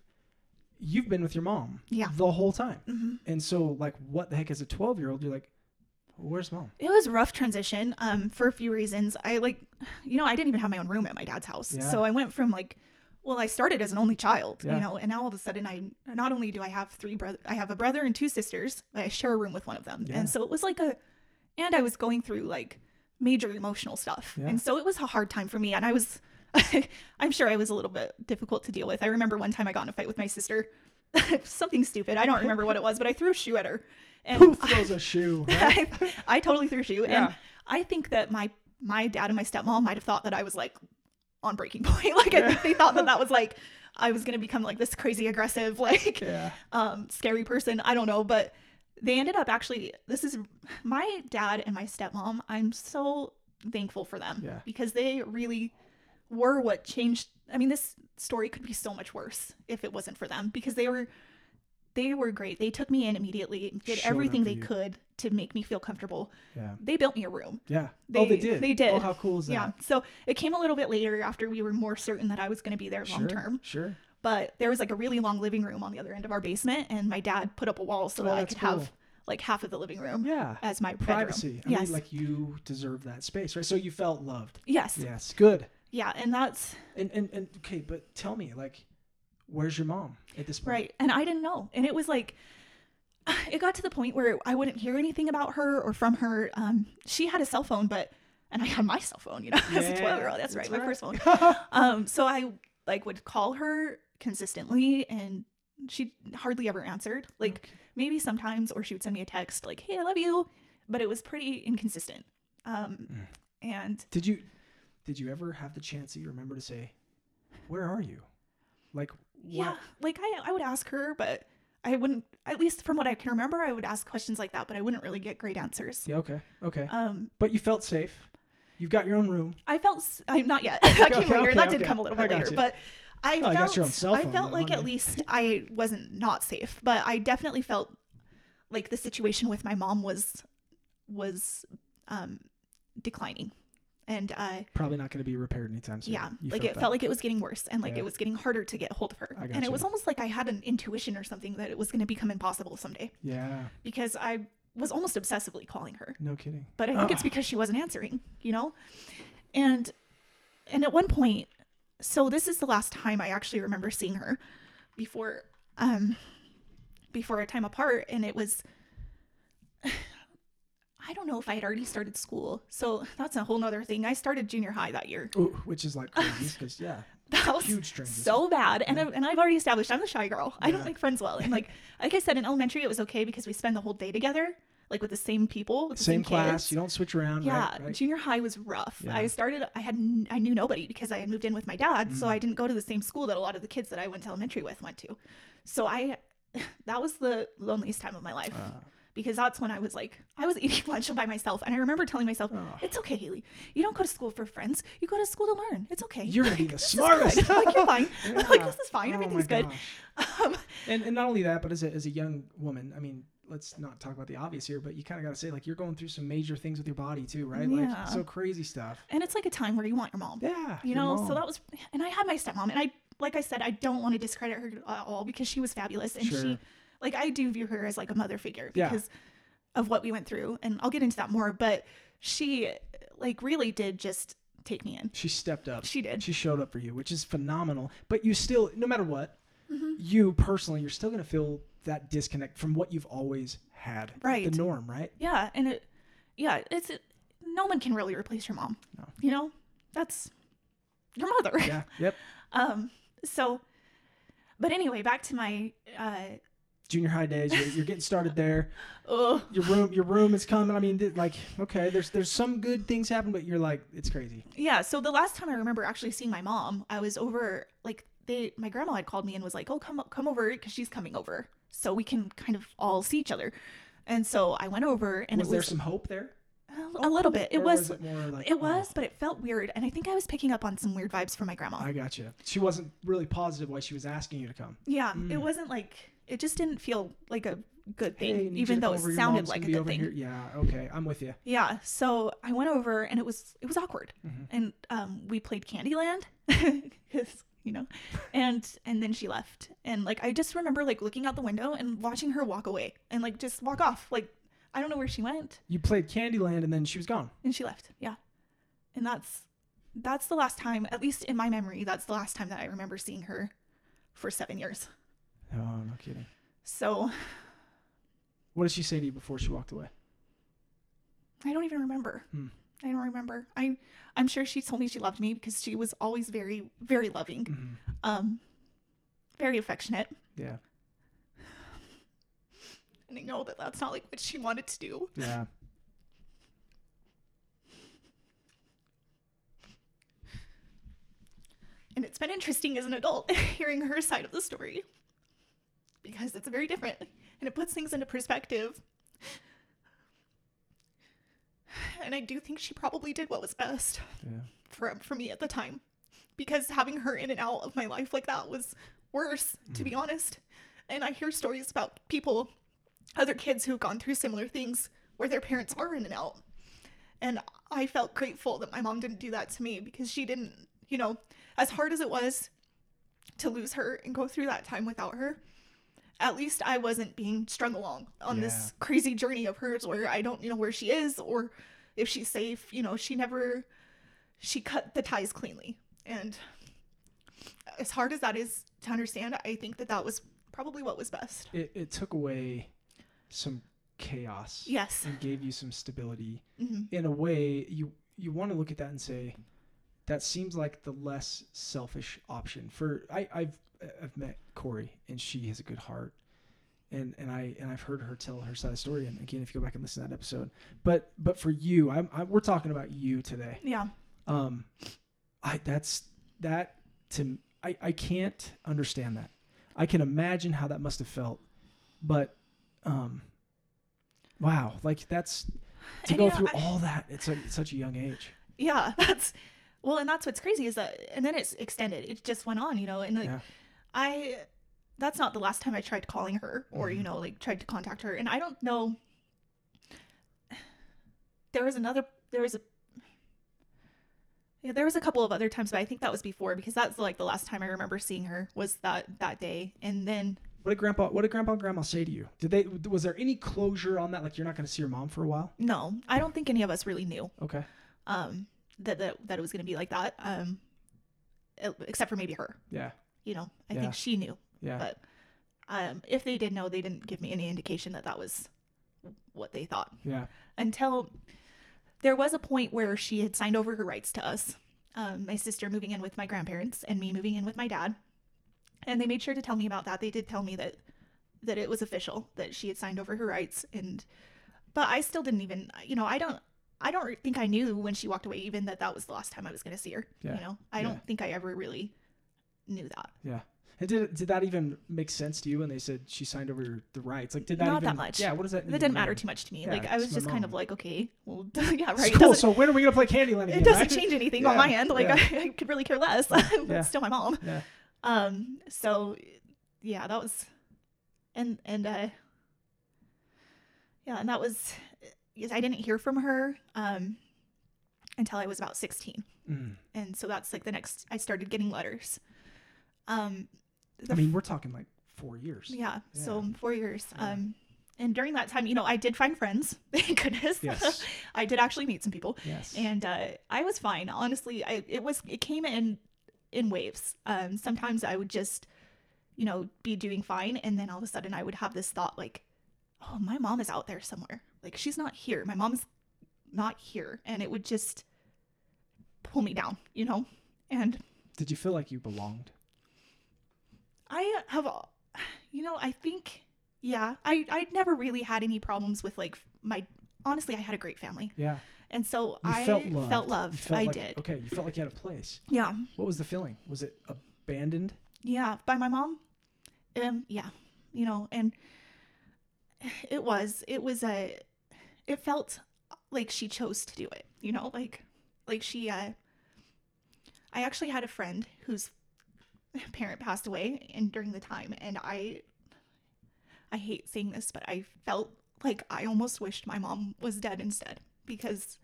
you've been with your mom Yeah. the whole time. Mhm. And so, like, what the heck as a 12 year old, you're like, where's mom? It was a rough transition um, for a few reasons. I like, you know, I didn't even have my own room at my dad's house. Yeah. So I went from like, well, I started as an only child, Yeah. you know, and now all of a sudden I not only do I have three brothers, I have a brother and two sisters, but I share a room with one of them. Yeah. And so it was like a, and I was going through like major emotional stuff. Yeah. And so it was a hard time for me. And I was, [LAUGHS] I'm sure I was a little bit difficult to deal with. I remember one time I got in a fight with my sister. [LAUGHS] Something stupid. I don't remember what it was, but I threw a shoe at her. And Who [LAUGHS] throws a shoe? [LAUGHS] right? I, I totally threw a shoe, Yeah. and I think that my my dad and my stepmom might have thought that I was like on breaking [LAUGHS] point. Like I think they thought that that was like I was gonna become like this crazy aggressive, like yeah. um, scary person. I don't know, but they ended up actually. This is my dad and my stepmom. I'm so thankful for them Yeah. because they really were what changed. I mean, this story could be so much worse if it wasn't for them because they were they were great. They took me in immediately, did Showed everything they you. could to make me feel comfortable. Yeah. They built me a room. Yeah. Oh, they, oh, they did. They did. Oh, how cool is that? Yeah. So it came a little bit later after we were more certain that I was going to be there long term. Sure. sure. But there was like a really long living room on the other end of our basement, and my dad put up a wall so Oh, that I could cool. have like half of the living room Yeah. as my bedroom. Privacy. I yes. mean, like you deserve that space, right? So you felt loved. yes. Yes. Good. Yeah. And that's And and and okay, but tell me, like, where's your mom at this point? right. And I didn't know. And it was like, [SIGHS] it got to the point where I wouldn't hear anything about her or from her. Um, she had a cell phone, but, and I had my cell phone, you know, [LAUGHS] as a 12 year old. That's, that's right. My first phone. [LAUGHS] um, so I like would call her consistently and she hardly ever answered. Like Okay. maybe sometimes, or she would send me a text like, "Hey, I love you," but it was pretty inconsistent. Um, Mm. and Did you did you ever have the chance that you remember to say, "Where are you?" Like, yeah, what? like I, I would ask her, but I wouldn't. At least from what I can remember, I would ask questions like that, but I wouldn't really get great answers. Yeah. Okay. Okay. Um, But you felt safe. You've got your own room. I felt s- I not yet. [LAUGHS] [LAUGHS] that came Okay, later. okay, that did okay. come a little bit later, you. but. I Oh, felt, you got your own cell I felt like at least I wasn't not safe, but I definitely felt like the situation with my mom was was um declining. And uh Probably not going to be repaired anytime soon. yeah, You like felt it that. felt like it was getting worse and like Yeah. it was getting harder to get hold of her. And it was almost like I had an intuition or something that it was going to become impossible someday Yeah. because I was almost obsessively calling her. No kidding. But I think it's [GASPS] because she wasn't answering, you know? And and at one point, so this is the last time I actually remember seeing her before um before a time apart and it was I don't know if I had already started school. So that's a whole nother thing. I started junior high that year. Ooh, which is like crazy [LAUGHS] because yeah, That was huge strangers. so bad. And, I, and I've already established I'm the shy girl. I don't make friends well. And like [LAUGHS] like I said in elementary it was okay because we spend the whole day together, like with the same people, the same same, class. kids. You don't switch around. Yeah, Right. right? junior high was rough. Yeah. I started. I had. I knew nobody because I had moved in with my dad, so Mm. I didn't go to the same school that a lot of the kids that I went to elementary with went to. So I, [LAUGHS] that was the loneliest time of my life Uh, because that's when I was like, I was eating [LAUGHS] lunch by myself, and I remember telling myself, Oh. "It's okay, Haley. You don't go to school for friends. You go to school to learn. It's okay. You're [LAUGHS] gonna be the smartest. [LAUGHS] like you're fine. Like this is fine. Oh Everything's good." Um, And and not only that, but as a as a young woman, I mean, let's not talk about the obvious here, but you kind of got to say like you're going through some major things with your body too, right? Yeah. Like so crazy stuff. and it's like a time where you want your mom. Yeah. you know mom. so that was and i had my stepmom and i like i said i don't want to discredit her at all because she was fabulous and Sure. she like i do view her as like a mother figure Yeah. because of what we went through and i'll get into that more but she like really did just take me in she stepped up. she did She showed up for you, which is phenomenal. But you still, no matter what, Mhm. you personally, you're still gonna feel that disconnect from what you've always had. Right. The norm, right? yeah and it yeah it's no one can really replace your mom No. you know that's your mother Yeah. Yep. [LAUGHS] um so but anyway back to my uh Junior high days, you're, you're getting started there. ugh, [LAUGHS] Your room, your room is coming. I mean, th- like, okay, there's there's some good things happen, but you're like, it's crazy. Yeah, so the last time I remember actually seeing my mom, I was over like they my grandma had called me and was like, "Oh, come come over because she's coming over, so we can kind of all see each other." And so I went over, and was it there some hope there? a, a little bit. It Or was, it more like it was, but it felt weird, and I think I was picking up on some weird vibes from my grandma. Oh, I got you. She wasn't really positive why she was asking you to come. yeah, Mm. it wasn't like it just didn't feel like a good thing, you even though it sounded like a good thing. here. Yeah. Okay, I'm with you. Yeah, so I went over and it was it was awkward, Mhm. and um, we played Candyland [LAUGHS] because you know and and then she left and like i just remember like looking out the window and watching her walk away and like just walk off like i don't know where she went You played Candyland and then she was gone. and she left yeah and that's that's the last time at least in my memory that's the last time that i remember seeing her for seven years Oh, no kidding. so What did she say to you before she walked away? i don't even remember Hmm. i don't remember i i'm sure she told me she loved me because she was always very very loving Mhm. um very affectionate Yeah. and i know that that's not like what she wanted to do Yeah. And it's been interesting as an adult [LAUGHS] hearing her side of the story because it's very different and it puts things into perspective. And I do think she probably did what was best Yeah. for for me at the time because having her in and out of my life like that was worse to be mm. honest. And I hear stories about people other kids who've gone through similar things where their parents are in and out. And I felt grateful that my mom didn't do that to me because she didn't, you know, as hard as it was to lose her and go through that time without her, at least I wasn't being strung along on Yeah. this crazy journey of hers where I don't, you know, where she is or if she's safe. You know, she never, she cut the ties cleanly. And as hard as that is to understand, I think that that was probably what was best. It, it took away some chaos Yes. and gave you some stability. hmm In a way, you you want to look at that and say, that seems like the less selfish option. For I, I've I've met Corey and she has a good heart, and and I and I've heard her tell her side of the story. And again, if you go back and listen to that episode, but but for you, I'm, i we're talking about you today. Yeah. Um, I that's that to I I can't understand that. I can imagine how that must have felt, but um, wow, like that's to And, go you know, through I- all that at such, such a young age. Yeah. [LAUGHS] That's, well, and that's what's crazy is that, and then it's extended. It just went on, you know, and like, Yeah. I, that's not the last time I tried calling her or, you Mhm. know, like tried to contact her. And I don't know. There was another, there was a, yeah, there was a couple of other times, but I think that was before because that's like the last time I remember seeing her was that, that day. And then, What did grandpa What did grandpa and grandma say to you? Did they was there any closure on that? Like you're not going to see your mom for a while? no, I don't think any of us really knew. Okay. um that that, that it was going to be like that um except for maybe her Yeah. You know i Yeah. think she knew Yeah. but um if they did know they didn't give me any indication that that was what they thought yeah. until there was a point where she had signed over her rights to us um, my sister moving in with my grandparents and me moving in with my dad and they made sure to tell me about that they did tell me that that it was official that she had signed over her rights and but i still didn't even you know i don't i don't think i knew when she walked away even that that was the last time i was going to see her Yeah. you know i Yeah. don't think i ever really knew that Yeah. And did did that even make sense to you when they said she signed over the rights? Like did that Not even that much. Yeah. What does that? even didn't matter too much to me Yeah, like i was just kind of like okay well [LAUGHS] yeah right Cool. So when are we gonna play Candyland again? it doesn't right? change anything [LAUGHS] on my end. Like yeah. I, [LAUGHS] I could really care less. Yeah. it's still my mom. Yeah. Um. So, yeah, that was, and and uh, yeah, and that was, yes, I didn't hear from her um until I was about sixteen, Mm. and so that's like the next I started getting letters. Um. I mean, we're talking like four years. yeah, so four years. Yeah. Um. And during that time, you know, I did find friends. [LAUGHS] Thank goodness. Yes. [LAUGHS] I did actually meet some people Yes. and uh, I was fine. Honestly, I it was it came in in waves. Um, sometimes I would just, you know, be doing fine, and then all of a sudden I would have this thought like, "Oh, my mom is out there somewhere. Like she's not here. My mom's not here," and it would just pull me down, you know. And did you feel like you belonged? I have, [SIGHS] you know, I think, yeah, I I never really had any problems with like my. Honestly, I had a great family, Yeah. and so You I felt loved. felt loved. felt I like- did. Okay. You felt like you had a place. Yeah. What was the feeling? Was it abandoned? Yeah, by my mom. Um, yeah, you know, and [SIGHS] it was, it was a, it felt like she chose to do it, you know, like, like she, uh, I actually had a friend whose [LAUGHS] parent passed away and during the time, and I, I hate saying this, but I felt like I almost wished my mom was dead instead because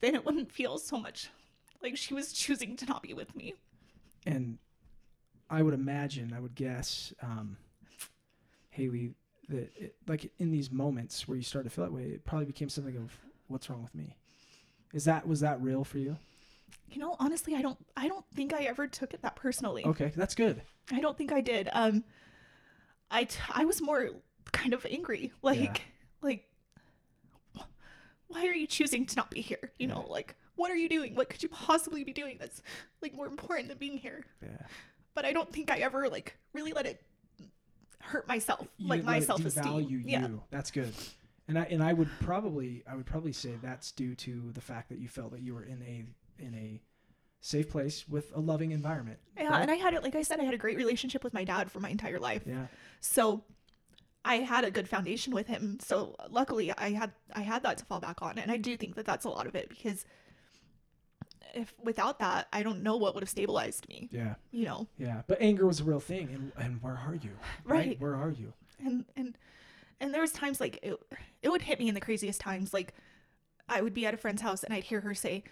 then it wouldn't feel so much like she was choosing to not be with me. And I would imagine, I would guess, um, Haley, that it, like in these moments where you start to feel that way, it probably became something of what's wrong with me. Is that was that real for you? You know, honestly, I don't I don't think I ever took it that personally. Okay, that's good. I don't think I did. Um I t- I was more kind of angry. Like Yeah. like why are you choosing to not be here? You know, like what are you doing? What could you possibly be doing that's like more important than being here? Yeah. But I don't think I ever like really let it hurt myself, You like my self-esteem. devalue Yeah. That's good. And I and I would probably I would probably say that's due to the fact that you felt that you were in a in a safe place with a loving environment. Yeah, and I had it like I said I had a great relationship with my dad for my entire life. yeah. So I had a good foundation with him. So luckily I had I had that to fall back on and I do think that that's a lot of it because if without that I don't know what would have stabilized me, Yeah. you know. Yeah. But anger was a real thing and and where are you? [SIGHS] Right. Where are you? And and and there was times like it, it would hit me in the craziest times like I would be at a friend's house and I'd hear her say,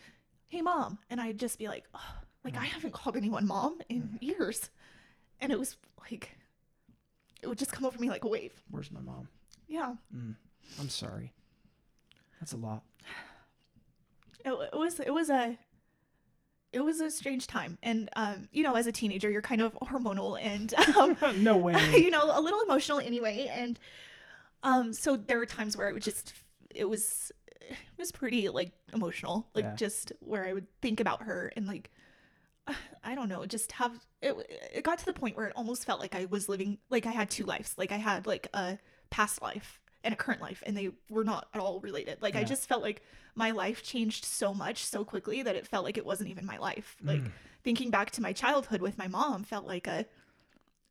"Hey mom." And I'd just be like, oh, like I haven't called anyone mom in years. And it was like it would just come over me like a wave. Where's my mom? Yeah. Mm, I'm sorry. That's a lot. it, it was it was a it was a strange time and um you know as a teenager you're kind of hormonal and [LAUGHS] um no way. [LAUGHS] you know a little emotional anyway and um so there were times where it would just it was [SIGHS] was pretty like emotional like Yeah. just where i would think about her and like [SIGHS] i don't know just have it it got to the point where it almost felt like i was living like i had two lives like i had like a past life and a current life and they were not at all related like i just felt like my life changed so much so quickly that it felt like it wasn't even my life like Mm. thinking back to my childhood with my mom felt like a,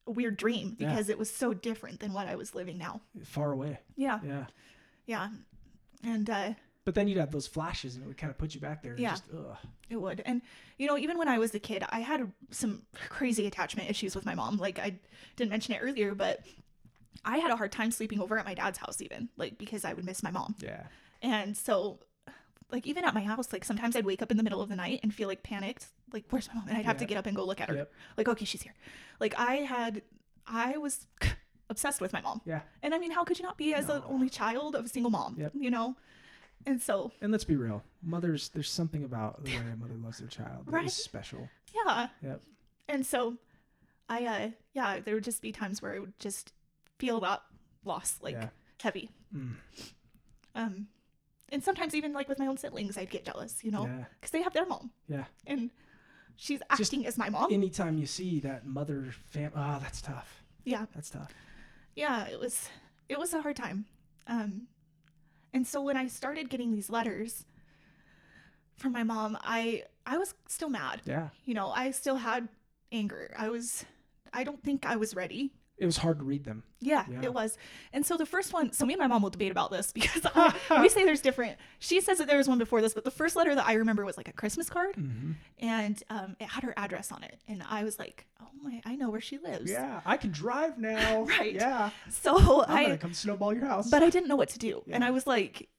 weird dream Yeah. because it was so different than what i was living now Far away. yeah Yeah. yeah and uh But then you'd have those flashes and it would kind of put you back there. And Yeah. Just, ugh. It would. And, you know, even when I was a kid, I had some crazy attachment issues with my mom. Like, I didn't mention it earlier, but I had a hard time sleeping over at my dad's house, even, like, because I would miss my mom. Yeah. And so, like, even at my house, like, sometimes I'd wake up in the middle of the night and feel like panicked. Like, where's my mom? And I'd have to get up and go look at her. Yep. Like, okay, she's here. Like, I had, I was [LAUGHS] obsessed with my mom. Yeah. And I mean, how could you not be as an only child of a single mom? Yep. You know? And so, And let's be real. Mothers, there's something about the way a mother loves their child that is Right. special. yeah. Yep. And so I uh yeah, there would just be times where I would just feel that loss like Yeah. heavy. Mm. Um and sometimes even like with my own siblings I'd get jealous, you know, Yeah. cuz they have their mom Yeah. and she's Just acting as my mom. Anytime you see that mother fam, ah, that's tough. yeah. That's tough. Yeah, it was it was a hard time. Um and so when I started getting these letters from my mom, I I was still mad. Yeah. You know, I still had anger. I was I don't think I was ready It was hard to read them. Yeah, Yeah. it was. And so the first one, so me and my mom will debate about this [LAUGHS] because I, [LAUGHS] [LAUGHS] we say there's different. She says that there was one before this, but the first letter that I remember was like a Christmas card, Mm-hmm. and um, it had her address on it, and I was like, oh my, I know where she lives. Yeah, I can drive now. Right. Yeah. So I'm I, gonna come snowball your house. but I didn't know what to do, and I was like,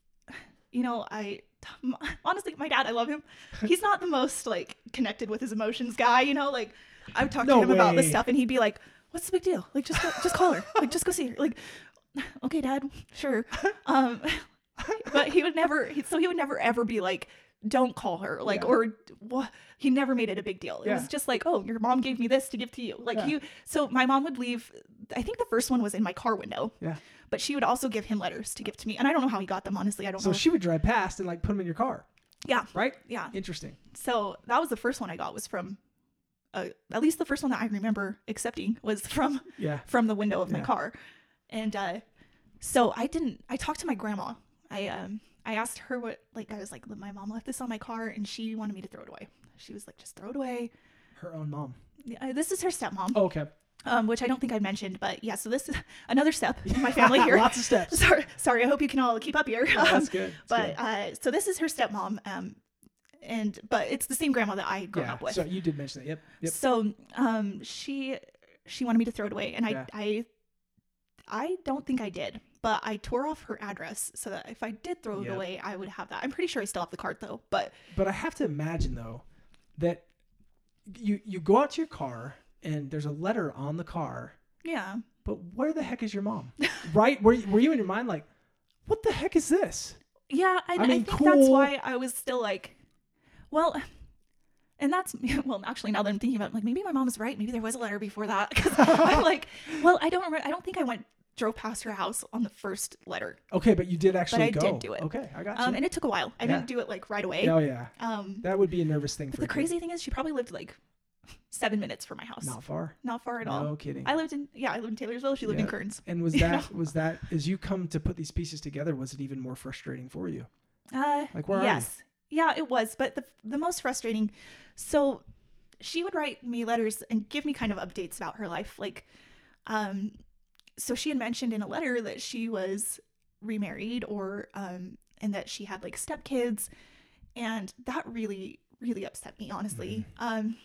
you know, I honestly, my dad, I love him. He's not the most like connected with his emotions guy, you know, like I would talk No to him about this stuff, and he'd be like, "What's the big deal? Like, just go, just call her. Like, just go see her. Like, [SIGHS] okay, dad, sure." [LAUGHS] Um, but he would never. He, so he would never ever be like, "Don't call her." Like, Yeah. or what? He never made it a big deal. It Yeah. was just like, "Oh, your mom gave me this to give to you." Like Yeah. he. So my mom would leave. I think the first one was in my car window. Yeah. But she would also give him letters to give to me, and I don't know how he got them. Honestly, I don't know. so know. she would drive past and like put them in your car, yeah, right? yeah. Interesting. So that was the first one I got was from, uh, at least the first one that I remember accepting was from Yeah. from the window of my Yeah. car, and uh, so I didn't. I talked to my grandma. I um I asked her what like I was like my mom left this on my car and she wanted me to throw it away. She was like just throw it away. Her own mom. Yeah, this is her stepmom, Oh, okay. um, which I don't think I mentioned, but yeah. So this is [LAUGHS] another step in my [LAUGHS] family here. Lots of steps. [LAUGHS] sorry, sorry. I hope you can all keep up here. Oh, that's good. That's but good. uh, so this is her stepmom, um, and but it's the same grandma that I grew yeah. up with. So you did mention that. Yep. Yep. So um, she she wanted me to throw it away, and I Yeah. I I don't think I did, but I tore off her address so that if I did throw it away, I would have that. I'm pretty sure I still have the card though, but But I have to imagine though that you you go out to your car and there's a letter on the car. Yeah. But where the heck is your mom? [LAUGHS] right? Were you, were you in your mind like, what the heck is this? Yeah, and I I, mean, think that's why I was still like, well, and that's [LAUGHS] well, actually now that I'm thinking about, it, like maybe my mom was right. Maybe there was a letter before that. [LAUGHS] 'Cause I'm like, well, I don't remember. I don't think I went drove past her house on the first letter. Okay, but you did actually but I go. did do it. Okay, I got you. Um, and it took a while. I Yeah. didn't do it like right away. oh yeah, Um, that would be a nervous thing for the a kid. crazy thing is, she probably lived like seven minutes from my house. Not far. Not far at no all. No kidding. I lived in yeah, I lived in Taylorsville. She lived in Yeah. Kearns. and was [LAUGHS] that was that as you come to put these pieces together? Was it even more frustrating for you? Uh, Like, where are you? yes, yeah, it was. But the the most frustrating, so she would write me letters and give me kind of updates about her life. Like, um, so she had mentioned in a letter that she was remarried or um, and that she had like stepkids, and that really really upset me honestly. Um,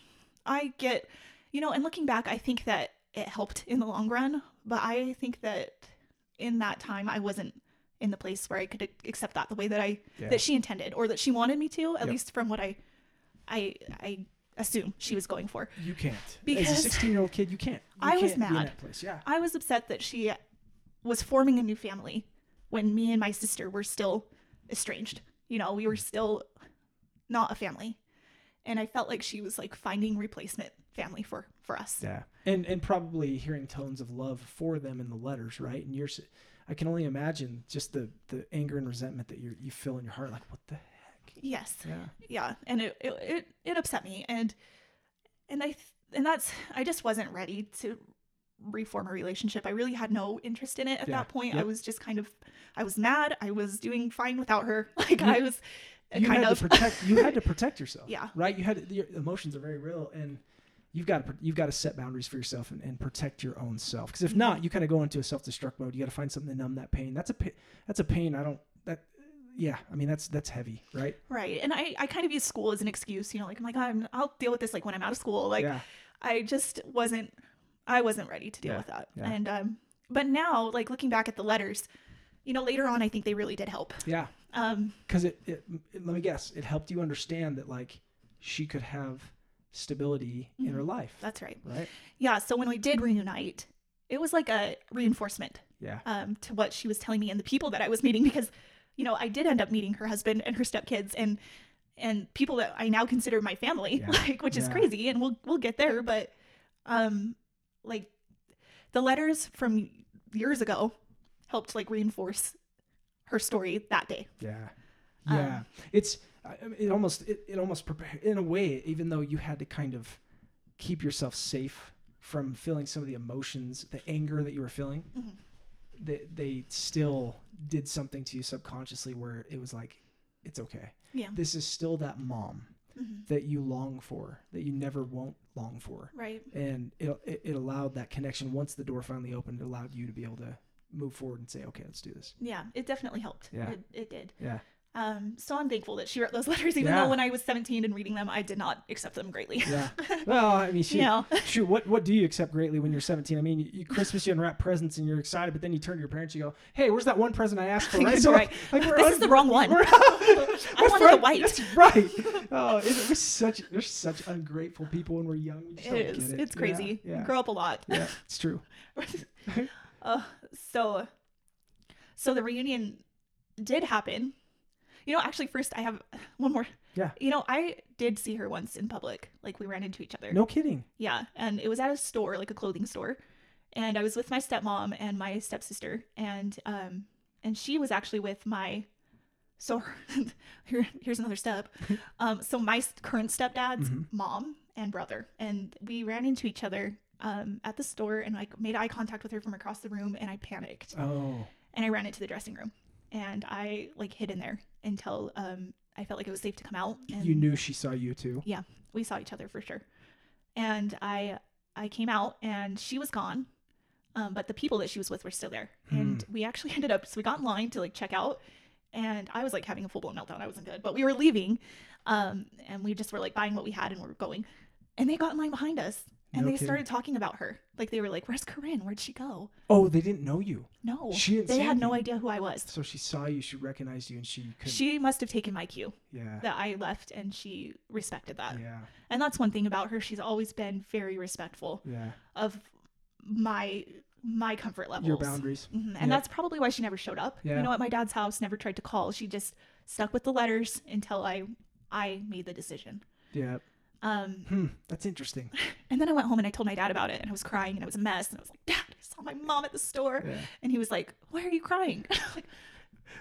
I get, you know, and looking back, I think that it helped in the long run, but I think that in that time I wasn't in the place where I could accept that the way that I Yeah. that she intended or that she wanted me to, at Yep. least from what I I I assume she was going for. You can't. Because As a Because 16 year old kid, you can't. You [LAUGHS] I was can't in mad. that place. Yeah. I was upset that she was forming a new family when me and my sister were still estranged. You know, we were mm. still not a family. And I felt like she was like finding replacement family for for us. Yeah. And and probably hearing tones of love for them in the letters, right? And you're, I can only imagine just the the anger and resentment that you you feel in your heart. Like, what the heck? Yes. Yeah. yeah and it, it it it upset me and and i th- and that's i just wasn't ready to reform a relationship i really had no interest in it at Yeah. that point i was just kind of i was mad i was doing fine without her [LAUGHS] like You- i was You kind had of to protect. You had to [LAUGHS] protect yourself. Yeah. Right. You had your emotions are very real, and you've got to you've got to set boundaries for yourself and, and protect your own self. Because if not, you kind of go into a self destruct mode. You got to find something to numb that pain. That's a that's a pain. I don't that. Yeah. I mean, that's that's heavy, right? right and i i kind of use school as an excuse you know like i'm like I'm, i'll deal with this like when i'm out of school like yeah. I just wasn't I wasn't ready to deal Yeah, with that. yeah. And um but now like looking back at the letters, you know, later on I think they really did help. Yeah. Um because it, it, it- let me guess it helped you understand that like she could have stability in her life that's right. right Yeah, so when we did reunite, it was like a reinforcement yeah um to what she was telling me and the people that I was meeting because you know, I did end up meeting her husband and her stepkids and and people that I now consider my family, Yeah. [LAUGHS] like which is crazy and we'll we'll get there, but um like the letters from years ago helped like reinforce her story that day. yeah Um, yeah it's I I mean, it almost it, it almost prepare in a way even though you had to kind of keep yourself safe from feeling some of the emotions the anger that you were feeling Mhm. they, they still did something to you subconsciously where it was like it's okay Yeah. this is still that mom Mhm. that you long for that you never won't long for Right. and it, it, it allowed that connection once the door finally opened it allowed you to be able to move forward and say okay let's do this Yeah, it definitely helped. Yeah. It, it did. yeah Um, so I'm thankful that she wrote those [LAUGHS] letters, even Yeah. though when I was 17 and reading them, I did not accept them greatly. yeah [LAUGHS] well i mean shoot, you know, shoot what what do you accept greatly when you're 17 i mean you, you christmas you unwrap presents and you're excited but then you turn to your parents you go hey where's that one present i asked for [LAUGHS] right So, right. like, This un- is the wrong one. I wanted the white. Right oh it, we're such we're such ungrateful people when we're young we It is. get it. It's crazy. yeah You yeah, grow up a lot. yeah it's true uh, so, so the reunion did happen. You know, actually, first I have [SIGHS] one more. Yeah. You know, I did see her once in public. Like we ran into each other. no kidding Yeah, and it was at a store, like a clothing store, and I was with my stepmom and my stepsister, and um, and she was actually with my. So [LAUGHS] here, here's another step. [LAUGHS] Um, so my current stepdad's Mhm. mom and brother, and we ran into each other um, at the store, and like made eye contact with her from across the room, and I panicked, oh and I ran into the dressing room, and I like hid in there until um, I felt like it was safe to come out. And you knew she saw you too? Yeah, we saw each other for sure. And i i came out and she was gone um, but the people that she was with were still there. And we actually [LAUGHS] ended up so we got in line to like check out and i was like having a full-blown meltdown. I wasn't good but we were leaving um, and we just were like buying what we had and we were going. And they got in line behind us and No they kidding. started talking about her. Like they were like, "Where's Corinne? Where'd she go?" Oh, they didn't know you. No, She didn't they had no idea who I was. So she saw you, she recognized you, and she could. She must have taken my cue yeah. that I left, and she respected that. Yeah. And that's one thing about her. She's always been very respectful Yeah. of my my comfort levels. Your boundaries. Mhm. And Yep. that's probably why she never showed up. Yeah. You know, at my dad's house, never tried to call. She just stuck with the letters until I I made the decision. Yeah. Um, Hmm. That's interesting. [LAUGHS] and then I went home and I told my dad about it, and I was crying and it was a mess. And I was like, Dad, I saw my mom at the store, Yeah. and he was like, Why are you crying? [LAUGHS] like,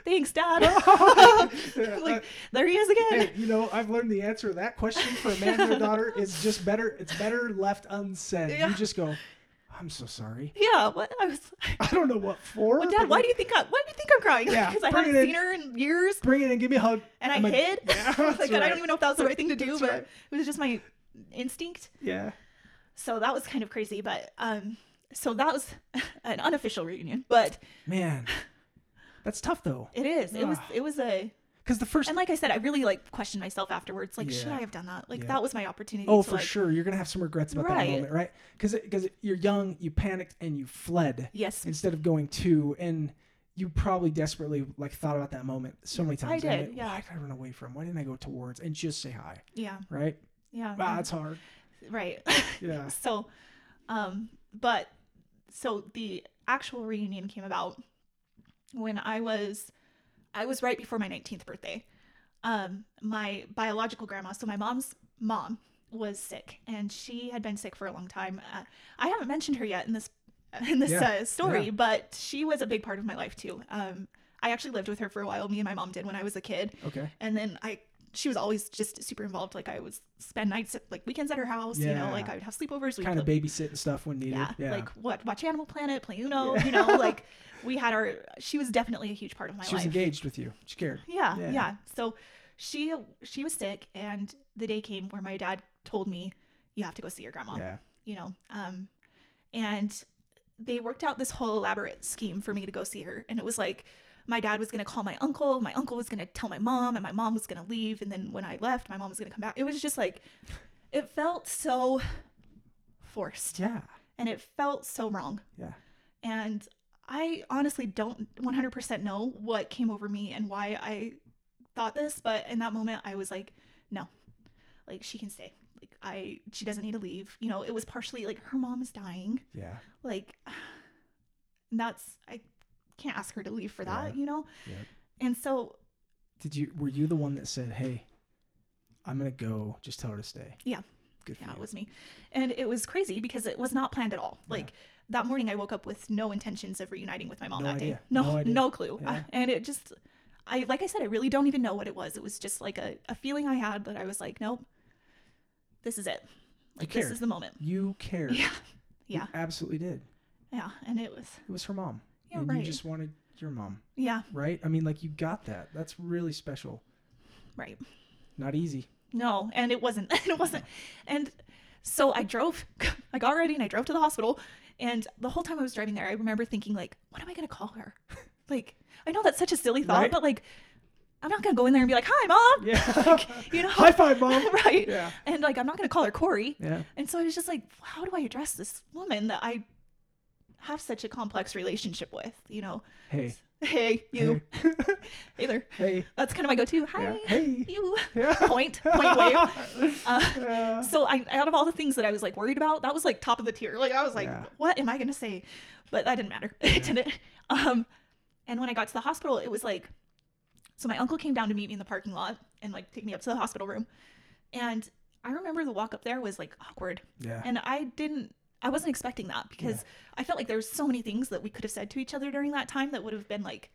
Thanks, Dad. [LAUGHS] Like there he is again. Hey, you know, I've learned the answer to that question for a man and a daughter is just better. It's better left unsaid. Yeah. You just go, "I'm so sorry. Yeah. What I was. [LAUGHS] I don't know what for." Well, Dad, why do you think I? Why do you think I'm crying? Yeah, [LAUGHS] Because I haven't seen her in years, bring it in? Give me a hug." and I I'm like, hid. [LAUGHS] Yeah, like that's I don't even know if that was the right thing to do, That's but right. it was just my instinct. Yeah. So that was kind of crazy, but um, so that was an unofficial reunion, but Man, that's tough though. it is. It was. Ah. It was a. Because the first. And like I said, I really like questioned myself afterwards. Like, should I have done that? Like, Yeah. that was my opportunity. Oh, for like, sure. You're gonna have some regrets about that moment, right? Because because you're young, you panicked and you fled Yes, instead of going to, and you probably desperately like thought about that moment so many times. I did, went, yeah. Why did I run away from? Why didn't I go towards and just say hi? yeah, Right? yeah, Ah, it's hard. right. [LAUGHS] Yeah. so, um, but so the actual reunion came about when I was, I was right before my 19th birthday. Um, my biological grandma, so my mom's mom, was sick, and she had been sick for a long time. Uh, I haven't mentioned her yet in this in this Yeah, uh, story, yeah. but she was a big part of my life too. Um, I actually lived with her for a while. Me and my mom did when I was a kid, Okay. and then I she was always just super involved. Like I would spend nights at, like weekends at her house. yeah. You know, like I would have sleepovers. we'd Kind of babysit and stuff when needed. yeah, Yeah. like what watch Animal Planet, play Uno. Yeah. You know, like [LAUGHS] we had our. She was definitely a huge part of my life. she was engaged with you. She cared. Yeah, Yeah. yeah, So she she was sick, and the day came where my dad told me, "You have to go see your grandma." Yeah. You know, um, and they worked out this whole elaborate scheme for me to go see her, and it was like. My dad was gonna call my uncle. My uncle was gonna tell my mom, and my mom was gonna leave. And then when I left, my mom was gonna come back. It was just like, it felt so forced, Yeah. and it felt so wrong. Yeah. And I honestly don't 100% know what came over me and why I thought this, but in that moment I was like, no. Like she can stay. Like I she doesn't need to leave. You know, it was partially like her mom is dying. Yeah. Like [SIGHS] that's I can't ask her to leave for that, Yeah. you know? Yep. And so Did you? Were you the one that said, "Hey, I'm gonna go. Just tell her to stay." Yeah. Good for yeah, you. it was me. And it was crazy because it was not planned at all. Yeah. Like that morning I woke up with no intentions of reuniting with my mom No that idea. day. No No no, clue. Yeah. [LAUGHS] And it just I like I said I really don't even know what it was. It was just like a, a feeling I had that I was like, nope. This is it. Like this is the moment. You cared. [LAUGHS] Yeah. You Yeah. absolutely did. Yeah, and it was It was her mom. Yeah, and right. you just wanted your mom, yeah, right? I mean, like you got that. That's really special. right. Not easy. No, and it wasn't. [LAUGHS] it wasn't. And so I drove. [LAUGHS] I got ready and I drove to the hospital. And the whole time I was driving there, I remember thinking like, what am I gonna call her? [LAUGHS] like, I know that's such a silly thought, Right. but like, I'm not gonna go in there and be like, hi, mom. Yeah. You know. High five, mom. right. Yeah. And like, I'm not gonna call her Corey. Yeah. And so I was just like, how do I address this woman that I have such a complex relationship with? You know. Hey. Hey, you. Hey, [LAUGHS] there. Hey. That's kind of my go-to. Hi. Yeah. Hey. You. Yeah. Point. Point wave. [LAUGHS] Uh, Yeah. so I, out of all the things that I was like worried about, that was like top of the tier. Like I was like, what am I gonna say? But that didn't matter. [LAUGHS] it didn't. Um, and when I got to the hospital, it was like, so my uncle came down to meet me in the parking lot and like take me up to the hospital room, and I remember the walk up there was like awkward, Yeah. and I didn't. I wasn't expecting that because I felt like there was so many things that we could have said to each other during that time that would have been like,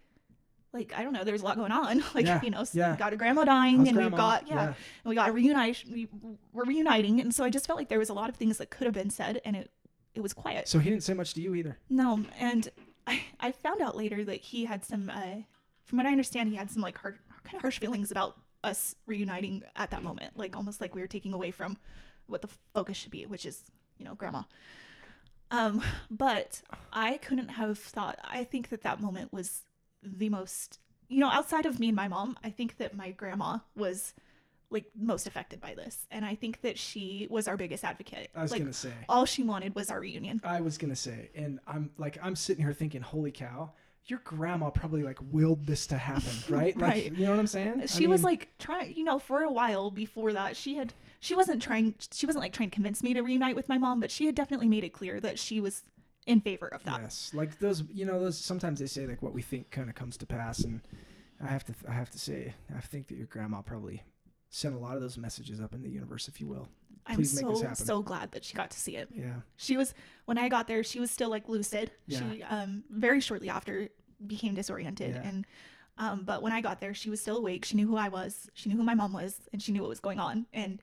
like I don't know, there's a lot going on. [LAUGHS] like Yeah, you know, yeah. we got a grandma dying, How's and grandma? we've got yeah, Yeah. and we got a reunite. We we're reuniting, and so I just felt like there was a lot of things that could have been said, and it it was quiet. So he didn't say much to you either. No, and I I found out later that he had some, uh, from what I understand, he had some like hard, kind of harsh feelings about us reuniting at that moment, like almost like we were taking away from what the focus should be, which is you know grandma. Um, but I couldn't have thought. I think that that moment was the most, you know, outside of me and my mom. I think that my grandma was like most affected by this, and I think that she was our biggest advocate. I was like gonna say. all she wanted was our reunion. I was gonna say, and I'm like, I'm sitting here thinking, holy cow, your grandma probably like willed this to happen, [LAUGHS] right? Like, Right. you know what I'm saying? I She was mean, like trying, you know, for a while before that, she had she wasn't trying she wasn't like trying to convince me to reunite with my mom, but she had definitely made it clear that she was in favor of that. yes, like those, you know, those. Sometimes they say like what we think kind of comes to pass, and I have to, I have to say, I think that your grandma probably sent a lot of those messages up in the universe, if you will. I'm Please this so so glad that she got to see it. Yeah, She was when I got there, she was still like lucid. She um very shortly after became disoriented Yeah. and um but when I got there, she was still awake. She knew who I was. She knew who my mom was and she knew what was going on. And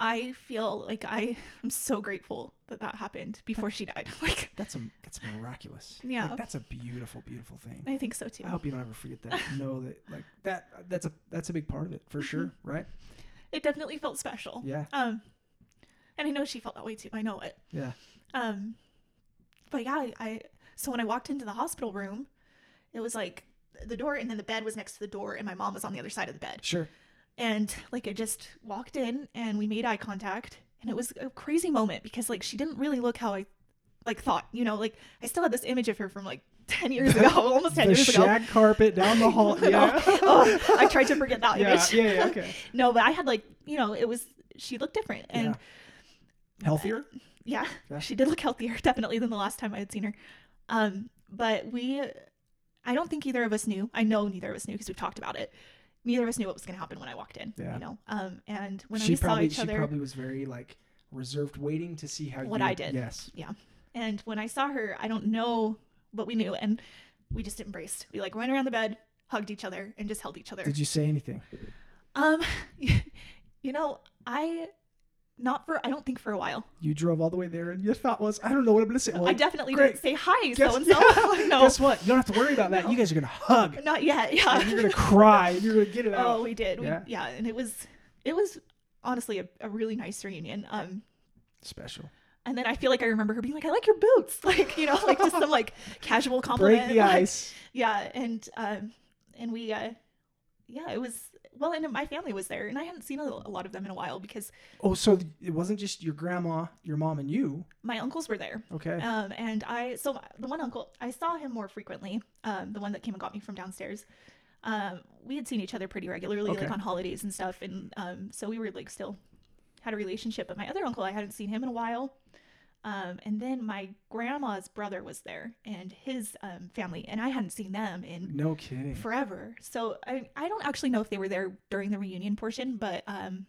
I feel like I [LAUGHS] am so grateful that that happened before she died. [LAUGHS] Like that's a, that's miraculous. Yeah. like, that's a beautiful, beautiful thing. I think so too. I hope you don't ever forget that. [LAUGHS] know that, like that. That's a, that's a big part of it for sure, right? It definitely felt special. Yeah, Um and I know she felt that way too. I know it. yeah. Um, but yeah, I, I so when I walked into the hospital room, it was like the door, and then the bed was next to the door, and my mom was on the other side of the bed. Sure. And like I just walked in, and we made eye contact, and it was a crazy moment because like she didn't really look how I like thought. You know, like I still had this image of her from like [LAUGHS] ten years ago, [LAUGHS] almost ten the years ago. shag carpet down the [LAUGHS] hall. Yeah. oh, I tried to forget that yeah, image. yeah, yeah, okay. No, but I had like you know it was she looked different, and Healthier? yeah, Yeah. she did look healthier definitely than the last time I had seen her. Um, but we, I don't think either of us knew. I know neither of us knew because we've talked about it. Neither of us knew what was going to happen when I walked in. Yeah. You know. Um, and when she we saw probably each she other, probably was very like reserved, waiting to see how What you I did. Yes. Yeah. And when I saw her, I don't know, but we knew, and we just embraced. We like ran around the bed, hugged each other, and just held each other. Did you say anything? um, [LAUGHS] you know, I, not for I don't think for a while. You drove all the way there, and your thought was, I don't know what I'm gonna say. Well, I definitely great. didn't say hi, so and so. [LAUGHS] [LAUGHS] No, Guess what? You don't have to worry about that. You guys are gonna hug. not yet. Yeah, and you're gonna cry. You're gonna get it [LAUGHS] out. Oh, we did. We, Yeah. yeah. and it was it was honestly a, a really nice reunion. Um, Special. and then I feel like I remember her being like, "I like your boots," like you know, like just some like casual compliment. Break the like- ice. yeah, and um, and we uh, yeah, it was well, and my family was there, and I hadn't seen a, a lot of them in a while because Oh, so it wasn't just your grandma, your mom, and you. my uncles were there. Okay. Um, and I so the one uncle I saw him more frequently. Um, the one that came and got me from downstairs. Um, we had seen each other pretty regularly, Okay. like on holidays and stuff, and um, so we were like still had a relationship. But my other uncle, I hadn't seen him in a while. Um, and then my grandma's brother was there and his um, family, and I hadn't seen them in no kidding. forever. So I I don't actually know if they were there during the reunion portion, but um,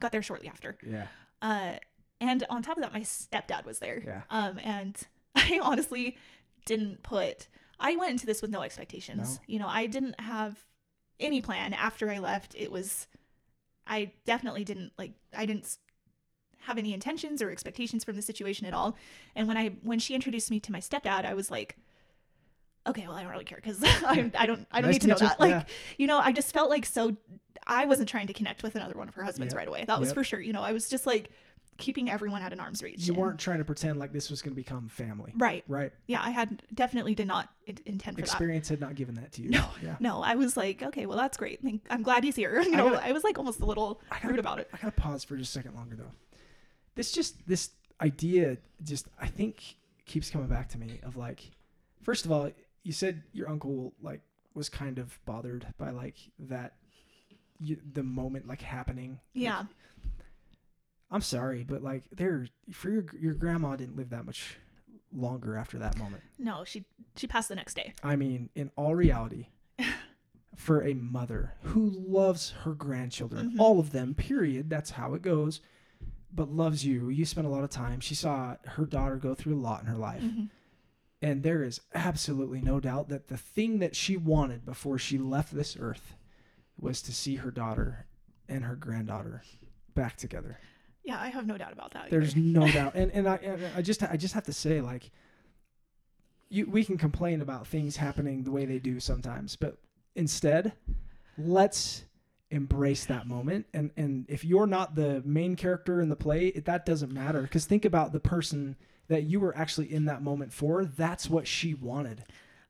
got there shortly after. Yeah. Uh, and on top of that, my stepdad was there. Yeah. Um, and [LAUGHS] I honestly didn't put. I went into this with no expectations. No. You know, I didn't have any plan after I left. It was, I definitely didn't like. I didn't have any intentions or expectations from the situation at all. And when I when she introduced me to my stepdad, I was like. Okay, well, I don't really care because [LAUGHS] I, I don't I don't Nice need to know you. that. [LAUGHS] Like, Yeah. you know, I just felt like so. I wasn't trying to connect with another one of her husbands Yep. right away. That was Yep. for sure. You know, I was just like keeping everyone at an arm's reach. You and- weren't trying to pretend like this was gonna become family. right. Right. Yeah, I had definitely did not in- intend for that. Experience had not given that to you. No. Yeah. No, I was like, okay, well, that's great. Like, I'm glad he's here. [LAUGHS] You know, gotta- I was like almost a little I gotta- rude about it. I gotta pause for just a second longer though. This just this idea just I think keeps coming back to me of like, first of all, you said your uncle like was kind of bothered by like that, you, the moment like happening. Like, Yeah. I'm sorry, but like there for your your grandma didn't live that much longer after that moment. No, she she passed the next day. I mean, in all reality, [LAUGHS] for a mother who loves her grandchildren, Mhm. all of them, period, that's how it goes, but loves you, you spent a lot of time. She saw her daughter go through a lot in her life. Mhm. And there is absolutely no doubt that the thing that she wanted before she left this earth was to see her daughter and her granddaughter back together. Yeah, I have no doubt about that. There's no [LAUGHS] doubt, and and I and I just I just have to say like, you we can complain about things happening the way they do sometimes, but instead, let's embrace that moment. And and if you're not the main character in the play, it, that doesn't matter because think about the person that you were actually in that moment for. That's what she wanted.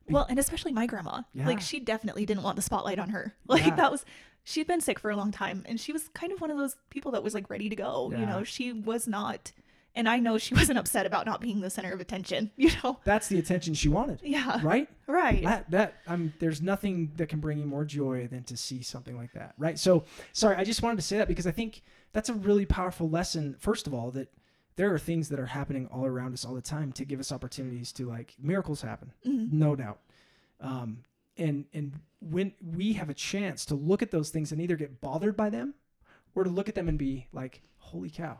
Well, and especially my grandma. Yeah. Like she definitely didn't want the spotlight on her. [LAUGHS] Like Yeah. that was she'd been sick for a long time and she was kind of one of those people that was like ready to go. You know, she was not and I know she [LAUGHS] wasn't upset about not being the center of attention, [LAUGHS] you know. That's the attention she wanted, Yeah. right? Right. That that I'm there's nothing that can bring you more joy than to see something like that, right? So sorry, I just wanted to say that because I think that's a really powerful lesson. First of all, that there are things that are happening all around us all the time to give us opportunities to like miracles happen, Mhm. no doubt. Um, and and when we have a chance to look at those things and either get bothered by them, or to look at them and be like, "Holy cow,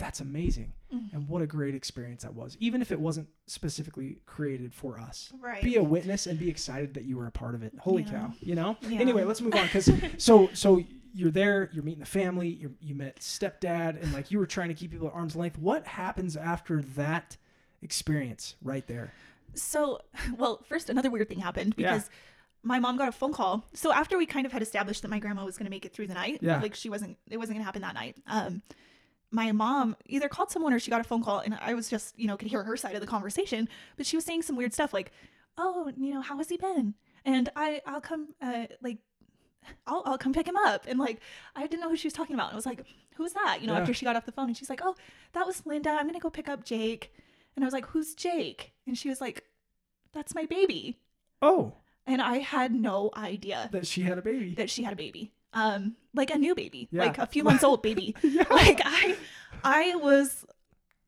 that's amazing!" Mhm. And what a great experience that was, even if it wasn't specifically created for us Right. be a witness and be excited that you were a part of it. Holy Yeah. cow, you know? Yeah. Anyway, let's move on cuz [LAUGHS] so so you're there, you're meeting the family, you you met stepdad and like you were trying to keep people at arm's length. What happens after that experience right there? So, well, first another weird thing happened Yeah. because my mom got a phone call. So after we kind of had established that my grandma was going to make it through the night, Yeah. like she wasn't, it wasn't going to happen that night. Um, my mom either called someone or she got a phone call, and I was just, you know, could hear her side of the conversation. But she was saying some weird stuff like, "Oh, you know, how has he been?" And I, I'll come, uh, like, I'll, I'll come pick him up. And like, I didn't know who she was talking about. And I was like, "Who's that?" You know, Yeah. after she got off the phone, and she's like, "Oh, that was Linda. I'm gonna go pick up Jake." And I was like, "Who's Jake?" And she was like, "That's my baby." Oh, And I had no idea that she had a baby. that she had a baby. Um, like a new baby, Yeah. like a few months old baby. [LAUGHS] yeah. [LAUGHS] Like I, I was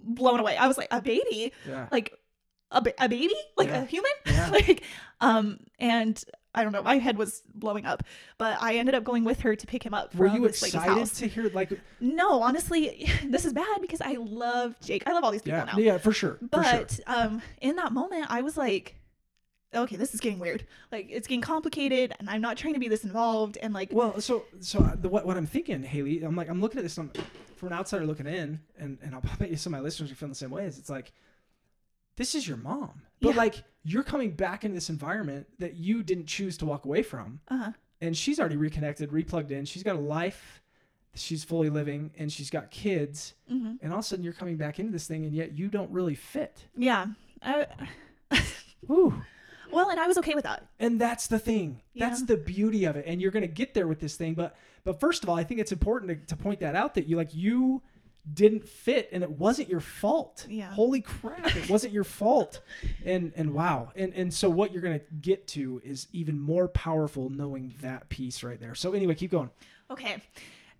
blown away. I was like, a baby, yeah. like a, a baby, like a human, [LAUGHS] like, um, and I don't know, my head was blowing up. But I ended up going with her to pick him up. Were you excited to hear like No, honestly, this is bad because I love Jake. I love all these people yeah, now. yeah, for sure. for sure. But um, in that moment, I was like, okay, this is getting weird. Like, it's getting complicated, and I'm not trying to be this involved. And like, Well, so so the, what what I'm thinking, Haley, I'm like I'm looking at this I'm, from an outsider looking in, and and I'll [LAUGHS] bet you some of my listeners are feeling the same way. Is it's like this is your mom, but Yeah. like you're coming back into this environment that you didn't choose to walk away from, uh, and she's already reconnected, replugged in. She's got a life, she's fully living, and she's got kids, mhm. and all of a sudden you're coming back into this thing, and yet you don't really fit. yeah. I, Whew. Well, and I was okay with that. and that's the thing that's Yeah. the beauty of it and you're going to get there with this thing but but first of all i think it's important to, to point that out that you like you didn't fit and it wasn't your fault Yeah. holy crap it wasn't your fault and and wow and and so what you're going to get to is even more powerful knowing that piece right there so anyway keep going Okay.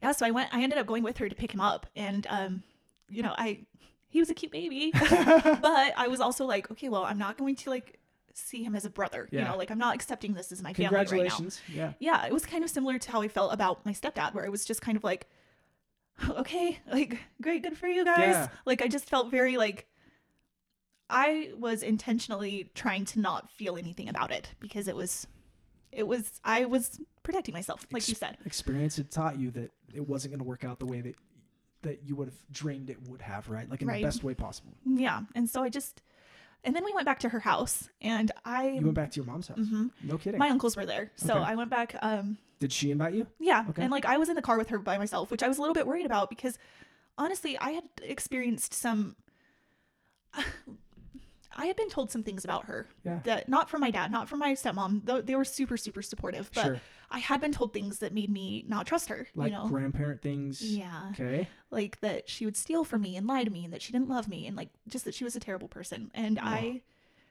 Yeah, so I went. I ended up going with her to pick him up, and um, you know, I he was a cute baby, [LAUGHS] but I was also like, okay, well, I'm not going to like see him as a brother. You know, like I'm not accepting this as my family right now. yeah yeah, it was kind of similar to how I felt about my stepdad, where I was just kind of like, [SIGHS] okay, like great, good for you guys. Yeah. Like I just felt very like I was intentionally trying to not feel anything about it because it was, it was I was protecting myself, like you said. experience had taught you that it wasn't going to work out the way that that you would have dreamed it would have right like in Right. the best way possible Yeah, and so I just, and then we went back to her house, and I, you went back to your mom's house Mhm. no kidding my uncles were there, so Okay. I went back. Um, did she invite you Yeah. Okay. And like I was in the car with her by myself, which I was a little bit worried about because honestly, I had experienced some [SIGHS] I had been told some things about her Yeah. that not from my dad, not from my stepmom, though they were super super supportive, but Sure. I had been told things that made me not trust her, like you know. grandparent things. Yeah. Okay. Like that she would steal from me and lie to me and that she didn't love me and like just that she was a terrible person. And I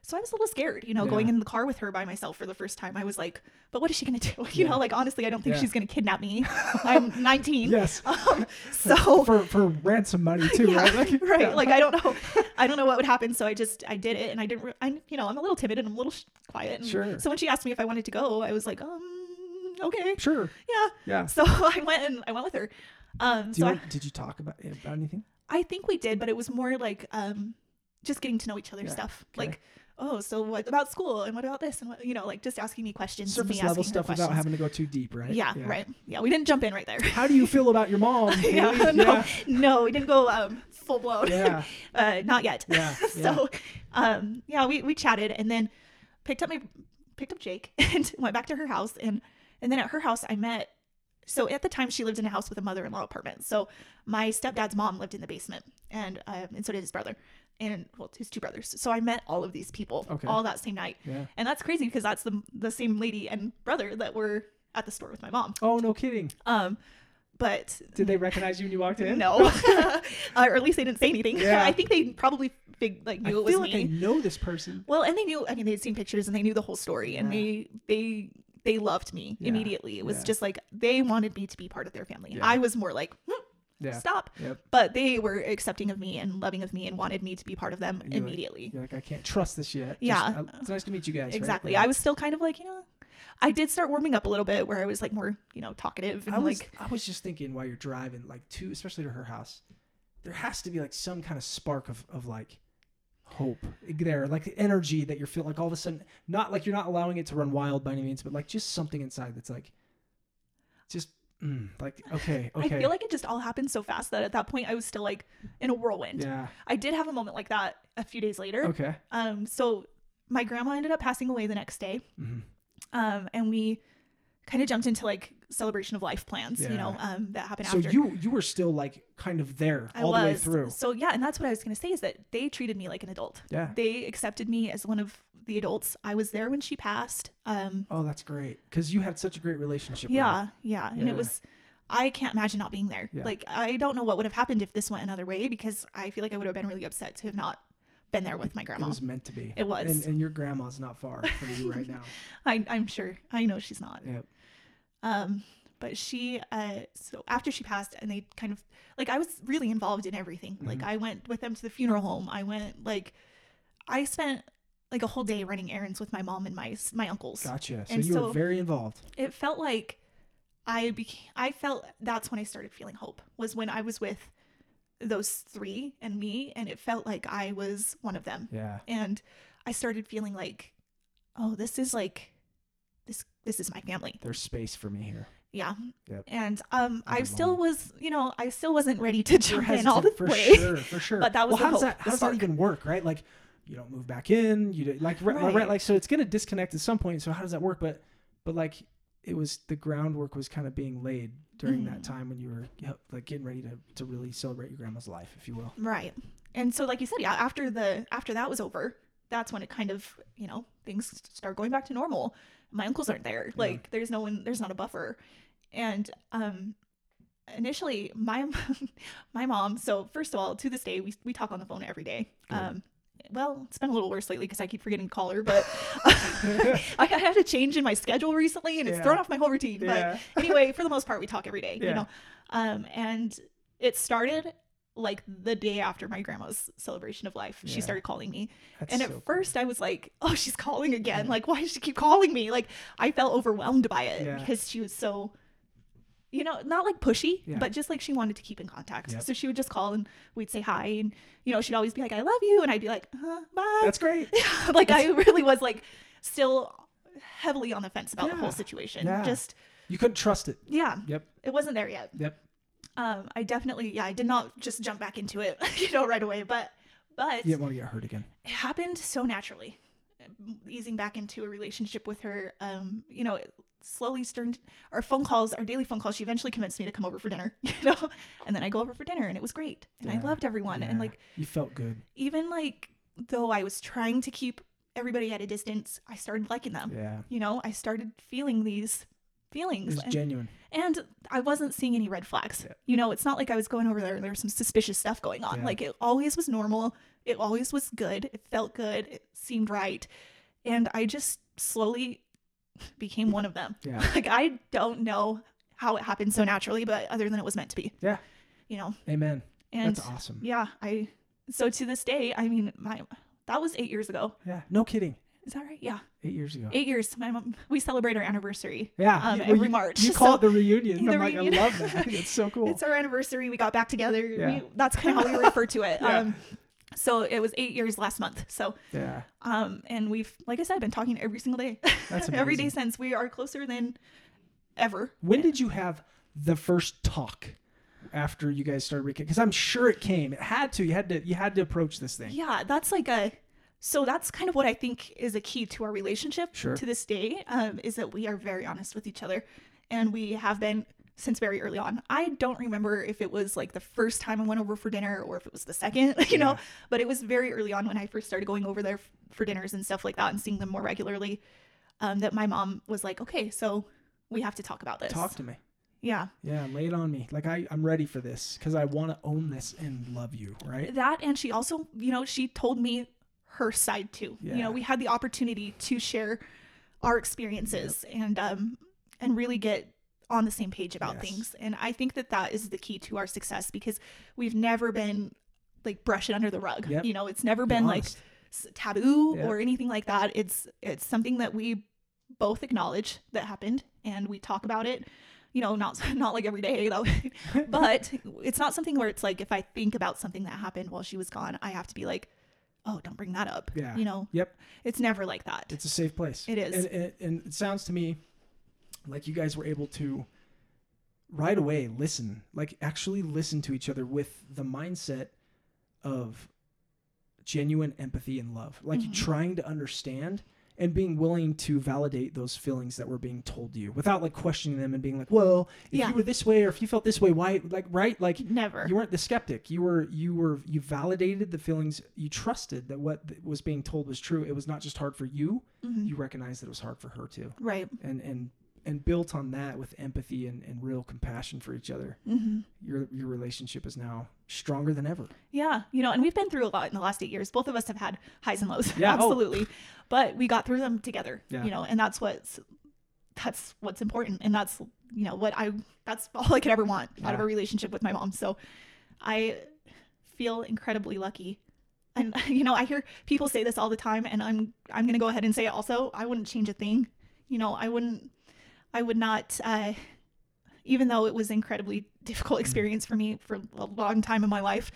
so I was a little scared, you know, going in the car with her by myself for the first time. I was like, but what is she going to do? [LAUGHS] You Yeah. know, like honestly, I don't think Yeah. she's going to kidnap me. [LAUGHS] I'm 19. Yes. [LAUGHS] Um, so for for ransom money too, yeah, right? Like, right. yeah. Like I don't know, I don't know what would happen. So I just I did it, and I didn't. Re- I you know I'm a little timid and I'm a little sh- quiet. And Sure. So when she asked me if I wanted to go, I was like, um, okay, Sure. yeah. Yeah. So [LAUGHS] I went and I went with her. Um, Do you so I, did you talk about about anything? I think we did, but it was more like um, just getting to know each other Yeah, stuff. okay. Like, oh, so what about school and what about this and what you know, like just asking me questions. and me Surface level stuff without having to go too deep, right? Yeah, right. Yeah, we didn't jump in right there. How do you feel about your mom? [LAUGHS] yeah, Haley? [LAUGHS] no, no, we didn't go um, full blown. Yeah. uh, not yet. Yeah, so, um, yeah, we, we chatted and then picked up my picked up Jake and went back to her house and and then at her house I met. So at the time she lived in a house with a mother-in-law apartment. So my stepdad's mom lived in the basement and um, and so did his brother and well his two brothers. So I met all of these people Okay. all that same night. Yeah. And that's crazy because that's the the same lady and brother that were at the store with my mom. Oh, no kidding. Um, but Did they recognize you when you walked in? no, uh, [LAUGHS] [LAUGHS] or at least they didn't say anything. Yeah. [LAUGHS] I think they probably fig- like I knew it was feel like me. I know this person. Well, and they knew. I mean, they'd seen pictures and they knew the whole story, and Yeah. they they they loved me Yeah, immediately. It was yeah. just like they wanted me to be part of their family. Yeah. I was more like, "Hmm, stop. Yep. But they were accepting of me and loving of me and wanted me to be part of them You're like- immediately. You're like, I can't trust this yet. Yeah. uh, it's nice to meet you guys. right? exactly. Yeah. I was still kind of like, you know, I did start warming up a little bit where I was like more, you know, talkative and I was, like, I was just thinking while you're driving, like to, especially to her house, there has to be like some kind of spark of, of like hope there, like the energy that you're feeling, like all of a sudden, not like you're not allowing it to run wild by any means, but like just something inside that's like, just mm, like okay, [SIGHS] okay, I feel like it just all happened so fast that at that point I was still like in a whirlwind. yeah, I did have a moment like that a few days later. okay, Um, so my grandma ended up passing away the next day. hmm Um, and we kind of jumped into like celebration of life plans, you know, um, that happened So after. you you were still like kind of there I all was. the way through. So yeah, and that's what I was gonna say is that they treated me like an adult. Yeah. They accepted me as one of the adults. I was there when she passed. Um, Oh, that's great because you had such a great relationship. with her. yeah, yeah, and Yeah. it was. I can't imagine not being there. Yeah. Like I don't know what would have happened if this went another way because I feel like I would have been really upset to have not been there with my grandma. It was meant to be. It was. and, and your grandma's not far from you right now. [LAUGHS] I, I'm sure. I know she's not. Yep. Um, but she, uh, so after she passed, and they kind of like I was really involved in everything. Like Mhm. I went with them to the funeral home. I went like, I spent like a whole day running errands with my mom and my my uncles. Gotcha. So And you were very involved. It felt like I became. I felt that's when I started feeling hope. Was when I was with those three and me, and it felt like I was one of them. Yeah. And I started feeling like, oh, this is like, this this is my family. There's space for me here. Yeah. Yep. And um I I still was, you know, I still wasn't ready to jump in all the for way. sure, for sure. But that was well, how does that how does that even work, right? Like you don't move back in. You do, like right, right. Right. like so it's gonna disconnect at some point. So how does that work? But but like it was the groundwork was kind of being laid during that Mhm. time when you were like getting ready to to really celebrate your grandma's life, if you will. Right. And so like you said, yeah, after the after that was over, that's when it kind of, you know, things start going back to normal. My uncles aren't there. Like there's no one there's not a buffer. And um initially my [LAUGHS] my mom, so first of all, to this day we we talk on the phone every day. Um well, it's been a little worse lately because I keep forgetting to call her, but [LAUGHS] I had a change in my schedule recently and it's Yeah. thrown off my whole routine. Yeah. But [LAUGHS] anyway, for the most part, we talk every day, Yeah. you know. Um, and it started like the day after my grandma's celebration of life. She started calling me. That's and so at cool. first I was like, oh, she's calling again. Like, why does she keep calling me? Like, I felt overwhelmed by it because she was so, you know, not like pushy, Yeah. but just like she wanted to keep in contact. Yep. So she would just call and we'd say hi. And, you know, she'd always be like, I love you. And I'd be like, uh, bye. That's great. [LAUGHS] like, I really was like still heavily on the fence about the whole situation. Yeah. Just, You couldn't trust it. yeah, Yep. it wasn't there yet Yep. um i definitely yeah i did not just jump back into it [LAUGHS] you know right away but but You didn't want to get hurt again. it happened so naturally easing back into a relationship with her um you know slowly turned our phone calls our daily phone calls she eventually convinced me to come over for dinner [LAUGHS] you know and then i go over for dinner and it was great and i loved everyone and like you felt good. even like though i was trying to keep everybody at a distance i started liking them Yeah. you know i started feeling these feelings and- genuine. and I wasn't seeing any red flags. Yeah. You know, it's not like I was going over there and there was some suspicious stuff going on. Yeah. Like it always was normal. It always was good. It felt good. It seemed right. And I just slowly became one of them. Yeah. [LAUGHS] Like I don't know how it happened so naturally, but other than it was meant to be. Yeah. You know. Amen. And That's awesome. yeah, I so to this day, I mean my that was eight years ago. Yeah. No kidding. Is that right? Yeah. Eight years ago. Eight years. My mom we celebrate our anniversary. Yeah. Um, well, every you, March. You call So- it the reunion. The I'm like, reunion. I love that. [LAUGHS] It's so cool. [LAUGHS] It's our anniversary. We got back together. Yeah. We, that's kind of how we refer to it. Yeah. Um, so it was eight years last month. So, yeah. um, and we've, like I said, been talking every single day. That's [LAUGHS] every day since. We are closer than ever. When did you have the first talk after you guys started reconnecting? Because I'm sure it came. It had to. You had to. You had to approach this thing. Yeah, that's like a. So that's kind of what I think is a key to our relationship Sure. to this day. Um, is that we are very honest with each other, and we have been since very early on. I don't remember if it was like the first time I went over for dinner or if it was the second, [LAUGHS] you know, but it was very early on when I first started going over there f- for dinners and stuff like that and seeing them more regularly. Um, that my mom was like, okay, so we have to talk about this. Talk to me. Yeah. Yeah, lay it on me. Like I, I'm ready for this because I want to own this and love you, right? That and she also, you know, she told me her side too. Yeah. You know, we had the opportunity to share our experiences and um and really get on the same page about Yes. things. And I think that that is the key to our success because we've never been like brush it under the rug. Yep. You know, it's never been like taboo Yeah. or anything like that. It's it's something that we both acknowledge that happened and we talk about it. You know, not [LAUGHS] not like every day, though, [LAUGHS] but it's not something where it's like if I think about something that happened while she was gone, I have to be like, oh, don't bring that up. Yeah. You know, Yep. it's never like that. It's a safe place. It is. And, and, and it sounds to me like you guys were able to right away listen, like actually listen to each other with the mindset of genuine empathy and love, like Mhm. trying to understand and being willing to validate those feelings that were being told to you without like questioning them and being like, well, if Yeah. you were this way or if you felt this way, why, like, right? Like, Never. you weren't the skeptic. You were you were you validated the feelings. You trusted that what was being told was true. It was not just hard for you. Mhm. You recognized that it was hard for her too, Right. and and and built on that with empathy and, and real compassion for each other. hmm Your your relationship is now stronger than ever. Yeah, you know, and we've been through a lot in the last eight years. Both of us have had highs and lows, Yeah, [LAUGHS] oh. absolutely. But we got through them together, Yeah. you know, and that's what's that's what's important, and that's you know what I that's [LAUGHS] all I could ever want out of a relationship with my mom. So I feel incredibly lucky. And [LAUGHS] you know, I hear people say this all the time, and I'm I'm gonna go ahead and say it also. I wouldn't change a thing. You know, I wouldn't. I would not. Uh, even though it was an incredibly difficult experience for me for a long time in my life,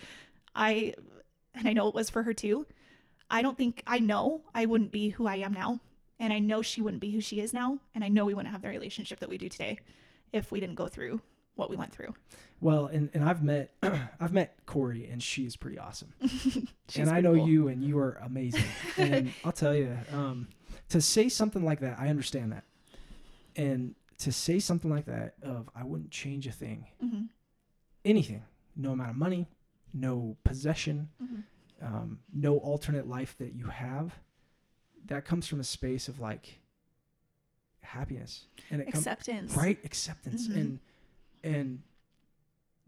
I and I know it was for her too. I don't think I know I wouldn't be who I am now, and I know she wouldn't be who she is now, and I know we wouldn't have the relationship that we do today if we didn't go through what we went through. Well, and, and I've met [CLEARS THROAT] I've met Corey and she is pretty awesome. [LAUGHS] She's and I know cool. you and you are amazing. and [LAUGHS] I'll tell you, um, to say something like that, I understand that. And to say something like that of I wouldn't change a thing, Mhm, anything, no amount of money, no possession, mhm. um, no alternate life that you have, that comes from a space of like happiness. And acceptance, right acceptance Mhm. and and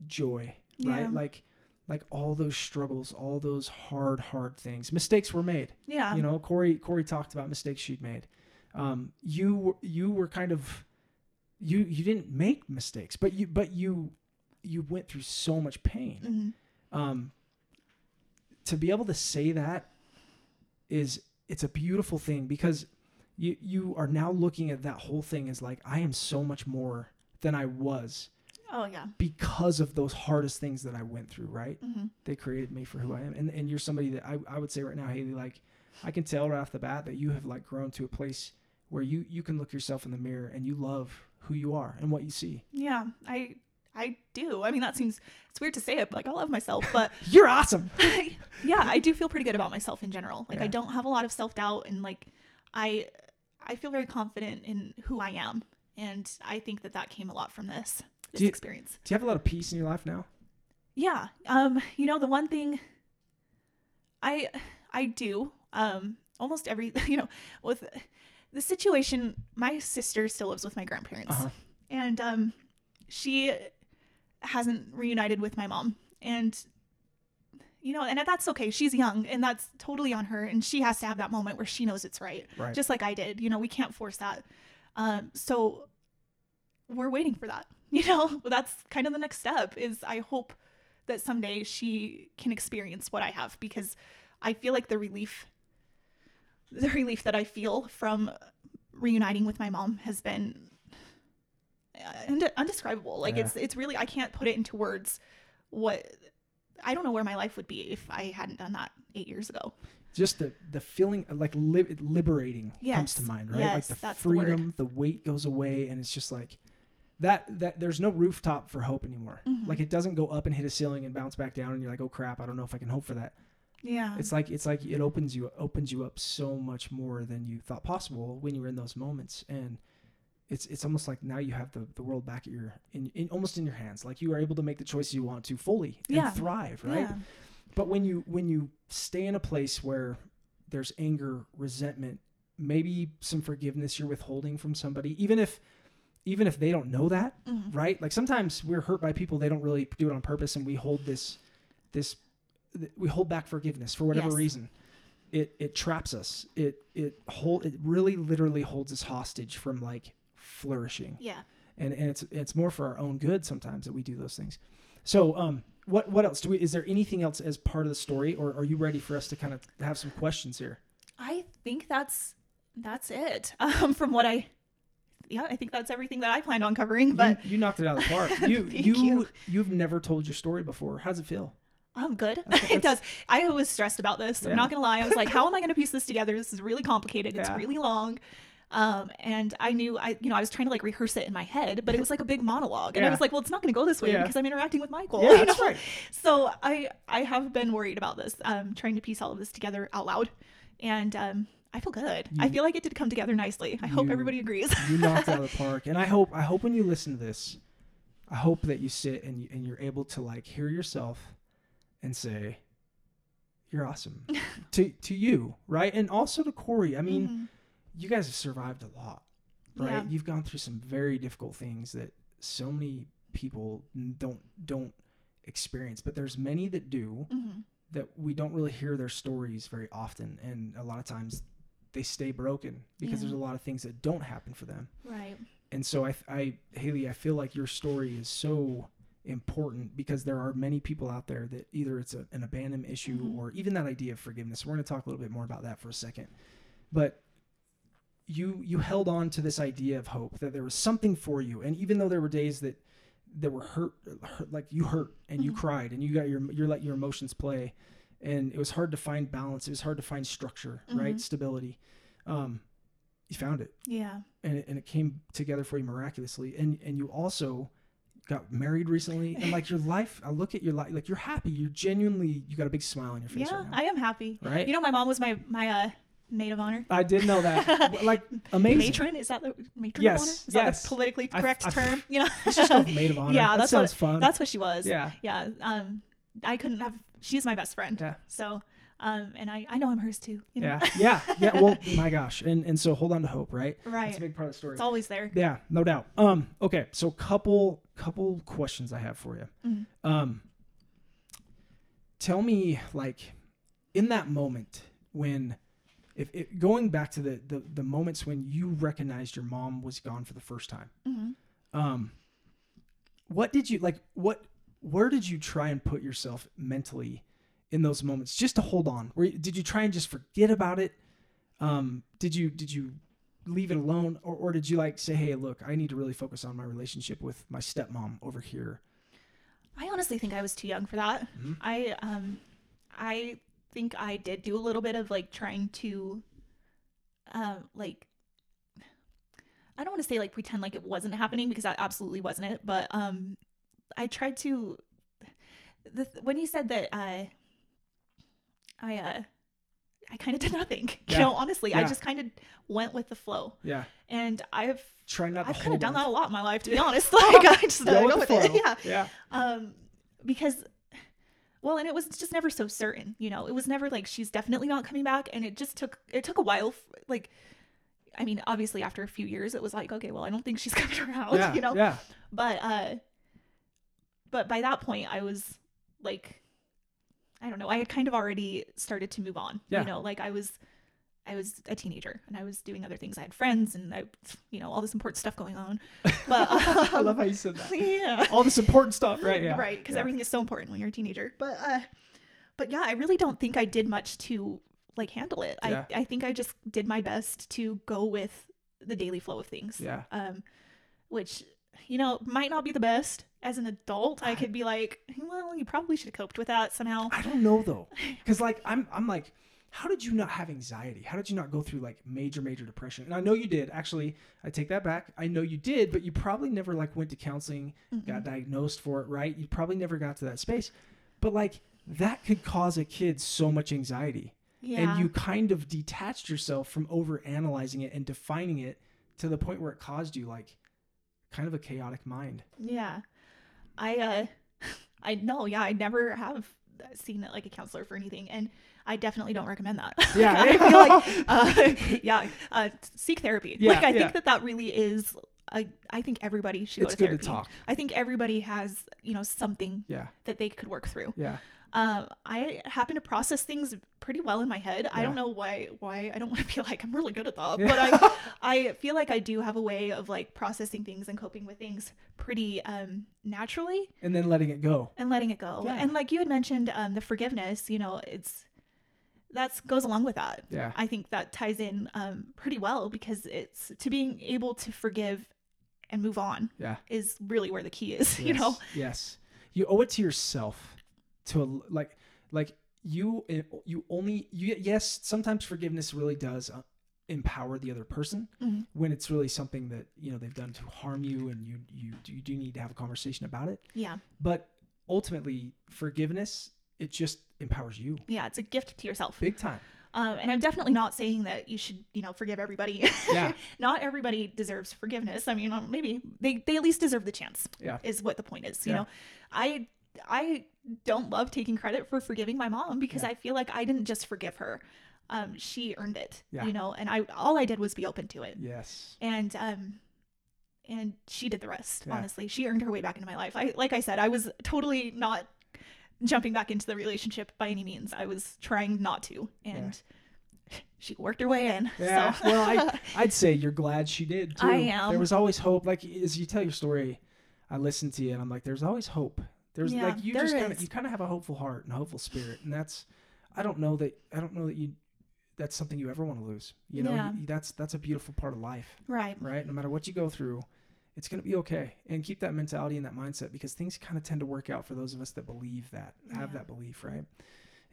joy Yeah. right like like all those struggles all those hard hard things. Mistakes were made. Yeah, you know corey corey talked about mistakes she'd made um you were- you were kind of you you didn't make mistakes but you but you you went through so much pain Mhm. um to be able to say that is it's a beautiful thing because you you are now looking at that whole thing as like I am so much more than I was Oh yeah, because of those hardest things that I went through, right? hmm They created me for who I am. And and you're somebody that I, I would say right now, Haley, like I can tell right off the bat that you have like grown to a place where you you can look yourself in the mirror and you love who you are and what you see. yeah. I I do. I mean, that seems it's weird to say it, but like I love myself, but [LAUGHS] You're awesome. [LAUGHS] yeah, I do feel pretty good about myself in general. Like I don't have a lot of self doubt, and like I I feel very confident in who I am, and I think that that came a lot from this this Do you- experience. Do you have a lot of peace in your life now? Yeah. Um. You know, the one thing I I do um almost every [LAUGHS] you know with the situation, my sister still lives with my grandparents, Uh-huh. and um she hasn't reunited with my mom, and you know, and that's okay. She's young, and that's totally on her, and she has to have that moment where she knows it's right, Right. just like I did. You know, we can't force that. Um, so we're waiting for that. [LAUGHS] You know, that's kind of the next step. Is I hope that someday she can experience what I have because I feel like the relief, the relief that I feel from reuniting with my mom has been uh, und- undescribable. Like Yeah. it's it's really I can't put it into words. What I don't know where my life would be if I hadn't done that eight years ago. just the the feeling like li- liberating comes to mind, right? yes, like the that's the freedom, the, weight goes away, and it's just like that. That there's no rooftop for hope anymore. Mhm. Like it doesn't go up and hit a ceiling and bounce back down, and you're like, oh crap, I don't know if I can hope for that. Yeah. It's like it's like it opens you opens you up so much more than you thought possible when you were in those moments, and it's it's almost like now you have the, the world back at your in, in almost in your hands. Like you are able to make the choices you want to fully and Yeah. thrive, right? Yeah. But when you when you stay in a place where there's anger, resentment, maybe some forgiveness you're withholding from somebody, even if even if they don't know that, Mhm. right? Like sometimes we're hurt by people they don't really do it on purpose, and we hold this this th- we hold back forgiveness for whatever Yes. reason. It it traps us. It it hold it really literally holds us hostage from like flourishing Yeah. and and it's it's more for our own good sometimes that we do those things. So um what what else do we is there anything else as part of the story or are you ready for us to kind of have some questions here? I think that's that's it. [LAUGHS] Um, from what I, yeah, I think that's everything that I planned on covering. But you, you knocked it out of the park. [LAUGHS] You you, you. you have never told your story before. How does it feel? I'm good. Okay, [LAUGHS] it does. I was stressed about this. Yeah. I'm not gonna lie. I was like, how am I gonna piece this together? This is really complicated. It's Yeah. really long. Um, and I knew I, you know, I was trying to like rehearse it in my head, but it was like a big monologue, and I was like, well, it's not going to go this way Yeah. because I'm interacting with Michael. Yeah, [LAUGHS] you that's right. So I, I have been worried about this, um, trying to piece all of this together out loud, and um, I feel good. I feel like it did come together nicely. I hope everybody agrees. You knocked out of the [LAUGHS] park. And I hope I hope when you listen to this, I hope that you sit and you, and you're able to like hear yourself and say you're awesome [LAUGHS] to to you, right? And also to Corey. I mean, Mhm. you guys have survived a lot, right? Yeah. You've gone through some very difficult things that so many people don't don't experience, but there's many that do Mhm. that we don't really hear their stories very often, and a lot of times they stay broken because Yeah. there's a lot of things that don't happen for them. Right. And so I, I Haley, I feel like your story is so important because there are many people out there that either it's a, an abandonment issue Mhm. or even that idea of forgiveness. We're going to talk a little bit more about that for a second, but you you held on to this idea of hope that there was something for you, and even though there were days that that were hurt, hurt like you hurt and you Mhm. cried and you got your you let your emotions play, and it was hard to find balance. It was hard to find structure, right? Mhm. Stability. Um, you found it Yeah. and it, and it came together for you miraculously and and you also got married recently and like your life i look at your life like you're happy you're genuinely you got a big smile on your face Yeah. right now I am happy. right You know, my mom was my my uh, maid of honor. i did know that [LAUGHS] like amazing Matron is that the matron Yes, of honor? Is that yes. the politically correct I- term? You know, let's just go [LAUGHS] maid of honor Yeah, that that's sounds what- fun that's what she was. yeah yeah. Um, I couldn't have. She's my best friend. Yeah. So, um, and I I know I'm hers too. You know? yeah. [LAUGHS] Yeah. Yeah. Well my gosh. And and so hold on to hope right? Right. that's a big part of the story. It's always there. yeah. No doubt. Um okay. So couple couple questions i have for you. Mhm. um tell me like in that moment when if it, going back to the, the the moments when you recognized your mom was gone for the first time. Hmm um what did you like what where did you try and put yourself mentally in those moments just to hold on where did you try and just forget about it um did you did you leave it alone or, or did you like say hey look i need to really focus on my relationship with my stepmom over here I honestly think I was too young for that. Mhm. I um, I think I did do a little bit of like trying to, um, like. I don't want to say like pretend like it wasn't happening because that absolutely wasn't it. But um, I tried to. The when you said that I. I uh, I kind of did nothing. [LAUGHS] You Yeah. know, honestly, I just kind of went with the flow, yeah. And I've try not to I've kind of done that a lot in my life, to be honest. [LAUGHS] Like I just Go with with it. Yeah. Yeah. Um because well and it was just never so certain you know? It was never like she's definitely not coming back and it just took it took a while like i mean obviously after a few years it was like okay well i don't think she's [LAUGHS] coming around yeah. you know? Yeah. But uh but by that point i was like i don't know i had kind of already started to move on Yeah. you know like i was i was a teenager and i was doing other things. I had friends and i you know all this important stuff going on. But [LAUGHS] i um, love how you said that. [LAUGHS] Yeah. All this important stuff right? Yeah. Right because yeah. everything is so important when you're a teenager. But uh but yeah i really don't think i did much to like handle it. Yeah. i i think i just did my best to go with the daily flow of things. Yeah. Um which you know might not be the best as an adult i could be like well you probably should have coped with that somehow I don't know though, [LAUGHS] because like I'm I'm like, how did you not have anxiety? How did you not go through like major major depression? And I know you did. Actually, I take that back. I know you did, but you probably never like went to counseling, got diagnosed for it, right? You probably never got to that space. But like that could cause a kid so much anxiety, yeah and you kind of detached yourself from over analyzing it and defining it to the point where it caused you like kind of a chaotic mind. Yeah. I uh [LAUGHS] I know, yeah, I never have seen like a counselor for anything and I definitely don't recommend that. [LAUGHS] Like, Yeah. I feel like uh [LAUGHS] yeah, uh seek therapy. Yeah, like I yeah. think that that really is I, I think everybody should It's go to good to talk. I think everybody has, you know, something Yeah. that they could work through. Yeah. Um, I happen to process things pretty well in my head. I don't know why. Why I don't want to feel like I'm really good at that, Yeah. but I, [LAUGHS] I feel like I do have a way of like processing things and coping with things pretty um, naturally And then letting it go. and letting it go. Yeah. And like you had mentioned, um, the forgiveness. You know, it's that's goes along with that. Yeah. I think that ties in um, pretty well because it's to being able to forgive and move on Yeah. is really where the key is. [LAUGHS] You know. Yes. You owe it to yourself to a- like like you you only you yes sometimes forgiveness really does uh, empower the other person Mhm. when it's really something that you know they've done to harm you and you you you do need to have a conversation about it Yeah. but ultimately forgiveness it just empowers you Yeah. It's a gift to yourself. big time Um, and I'm definitely not saying that you should, you know, forgive everybody. Yeah. [LAUGHS] not everybody deserves forgiveness. I mean, maybe they, they at least deserve the chance. Yeah. Is what the point is. You Yeah. know, I I don't love taking credit for forgiving my mom because Yeah. I feel like I didn't just forgive her. Um, she earned it. Yeah. You know, and I all I did was be open to it. yes And um and she did the rest, Yeah. honestly. She earned her way back into my life. I like I said, I was totally not jumping back into the relationship by any means. I was trying not to. And she worked her way in. Yeah. So well, I, [LAUGHS] I'd say you're glad she did too. I am. There was always hope. Like as you tell your story, I listen to you and I'm like, there's always hope. There's Yeah, like you there just kind of you kind of have a hopeful heart and a hopeful spirit, and that's I don't know that I don't know that you that's something you ever want to lose. You know, Yeah. you, that's that's a beautiful part of life, right. right? No matter what you go through, it's gonna be okay. And keep that mentality and that mindset because things kind of tend to work out for those of us that believe that, have Yeah. that belief, right?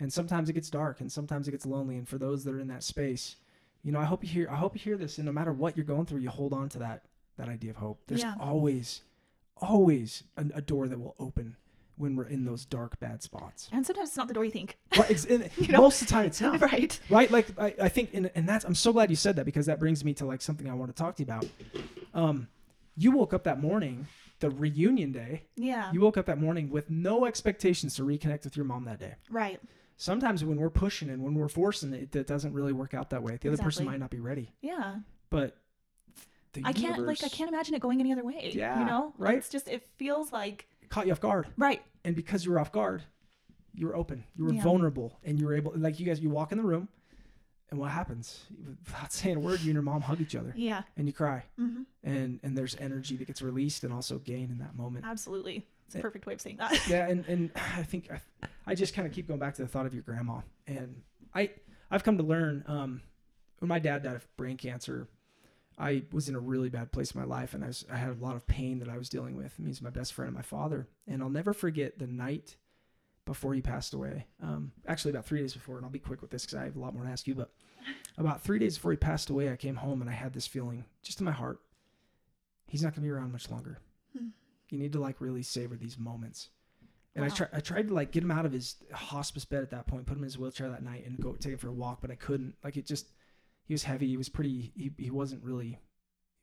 And sometimes it gets dark and sometimes it gets lonely. And for those that are in that space, you know, I hope you hear I hope you hear this and no matter what you're going through, you hold on to that that idea of hope. There's Yeah. always, always a, a door that will open when we're in those dark, bad spots. And sometimes it's not the door you think. Right, ex- [LAUGHS] You know? Most of the time it's not. right. Right? Like I, I think and, and that's I'm so glad you said that because that brings me to like something I want to talk to you about. Um you woke up that morning, the reunion day, Yeah. you woke up that morning with no expectations to reconnect with your mom that day. right. Sometimes when we're pushing and when we're forcing it, that doesn't really work out that way. The other person might not be ready. Yeah. But I can't like I can't imagine it going any other way. Yeah, You know? right. It's just it feels like caught you off guard. right. and because you were off guard, you were open, you were Yeah. vulnerable, and you were able. Like you guys, you walk in the room, and what happens? Without [LAUGHS] saying a word, you and your mom hug each other, Yeah. and you cry, hmm and and there's energy that gets released and also gained in that moment. Absolutely. It's a Eh. perfect way of saying that. [LAUGHS] yeah, and and I think I, I just kind of keep going back to the thought of your grandma, and I I've come to learn um, when my dad died of brain cancer. I was in a really bad place in my life, and I was I had a lot of pain that I was dealing with. He's my best friend and my father, and I'll never forget the night before he passed away. Um, actually, about three days before, and I'll be quick with this because I have a lot more to ask you. But about three days before he passed away, I came home and I had this feeling just in my heart. He's not gonna be around much longer. Hmm. You need to like really savor these moments. And I Wow. tried I tried to like get him out of his hospice bed at that point, put him in his wheelchair that night and go take him for a walk, but I couldn't. Like it just he was heavy, he was pretty he, he wasn't really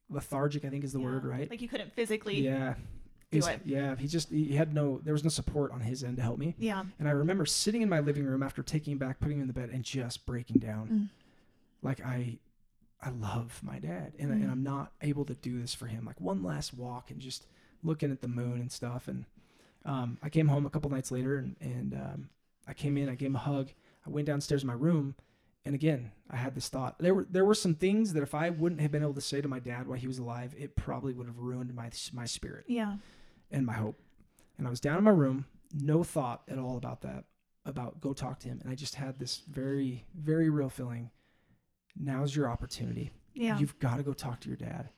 lethargic, I think is the word, right? Like you couldn't physically. yeah. do He's- it. Yeah, he just he had no there was no support on his end to help me. Yeah. And I remember sitting in my living room after taking him back, putting him in the bed, and just breaking down. Mm. Like I, I love my dad, and, I, Mm. and I'm not able to do this for him. Like one last walk and just looking at the moon and stuff. And um, I came home a couple nights later, and and um, I came in, I gave him a hug. I went downstairs in my room, and again, I had this thought. There were there were some things that if I wouldn't have been able to say to my dad while he was alive, it probably would have ruined my my spirit Yeah. and my hope. And I was down in my room, no thought at all about that, about go talk to him. And I just had this very, very real feeling. Now's your opportunity. Yeah. You've got to go talk to your dad.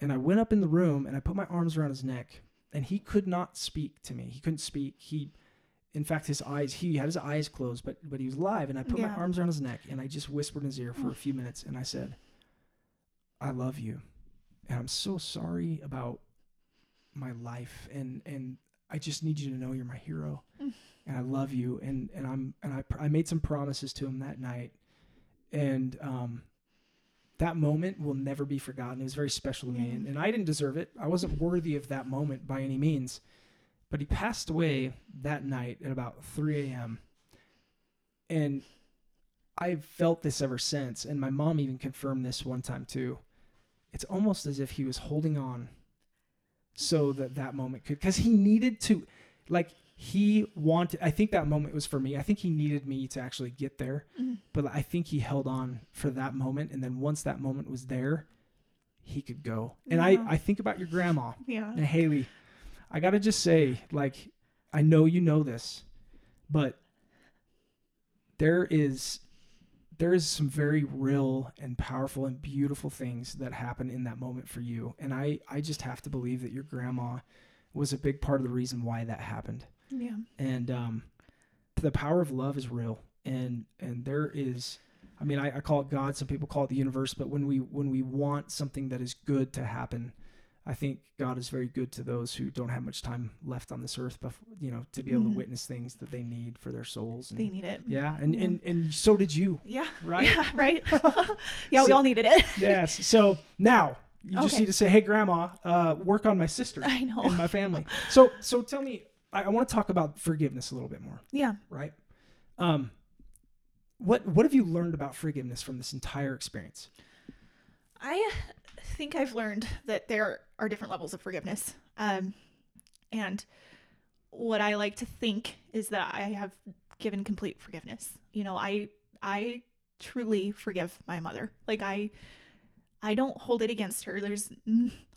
And I went up in the room and I put my arms around his neck, and he could not speak to me. He couldn't speak. He, in fact, his eyes, he had his eyes closed, but but he was alive. And I put my arms around his neck and I just whispered in his ear for a few minutes, and I said, "I love you, and I'm so sorry about my life, and and I just need you to know you're my hero, Mm. and I love you, and and I'm and I I made some promises to him that night, and um." That moment will never be forgotten. It was very special to me, and, and I didn't deserve it. I wasn't worthy of that moment by any means. But he passed away that night at about 3 a.m. And I've felt this ever since. And my mom even confirmed this one time too. it's almost as if he was holding on so that that moment could because he needed to like he wanted i think that moment was for me i think he needed me to actually get there Mhm. but i think he held on for that moment and then once that moment was there he could go and Yeah. i i think about your grandma Yeah. and haley i gotta just say like i know you know this but there is there is some very real and powerful and beautiful things that happen in that moment for you. And i i just have to believe that your grandma was a big part of the reason why that happened. Yeah. and um, the power of love is real. And and there is i mean I, I call it god some people call it the universe but when we when we want something that is good to happen i think god is very good to those who don't have much time left on this earth before you know to be able Mhm. to witness things that they need for their souls and, They need it. yeah and, and and so did you Yeah. right [LAUGHS] Yeah. Right. [LAUGHS] [LAUGHS] yeah. we all needed it. yes so now you just need to say hey grandma uh, work on my sister I know. and my family so so tell me i, I want to talk about forgiveness a little bit more Yeah. right? Um, what what have you learned about forgiveness from this entire experience? I think I've learned that there are different levels of forgiveness. Um, and what I like to think is that I have given complete forgiveness. You know, I I truly forgive my mother. Like I I don't hold it against her. There's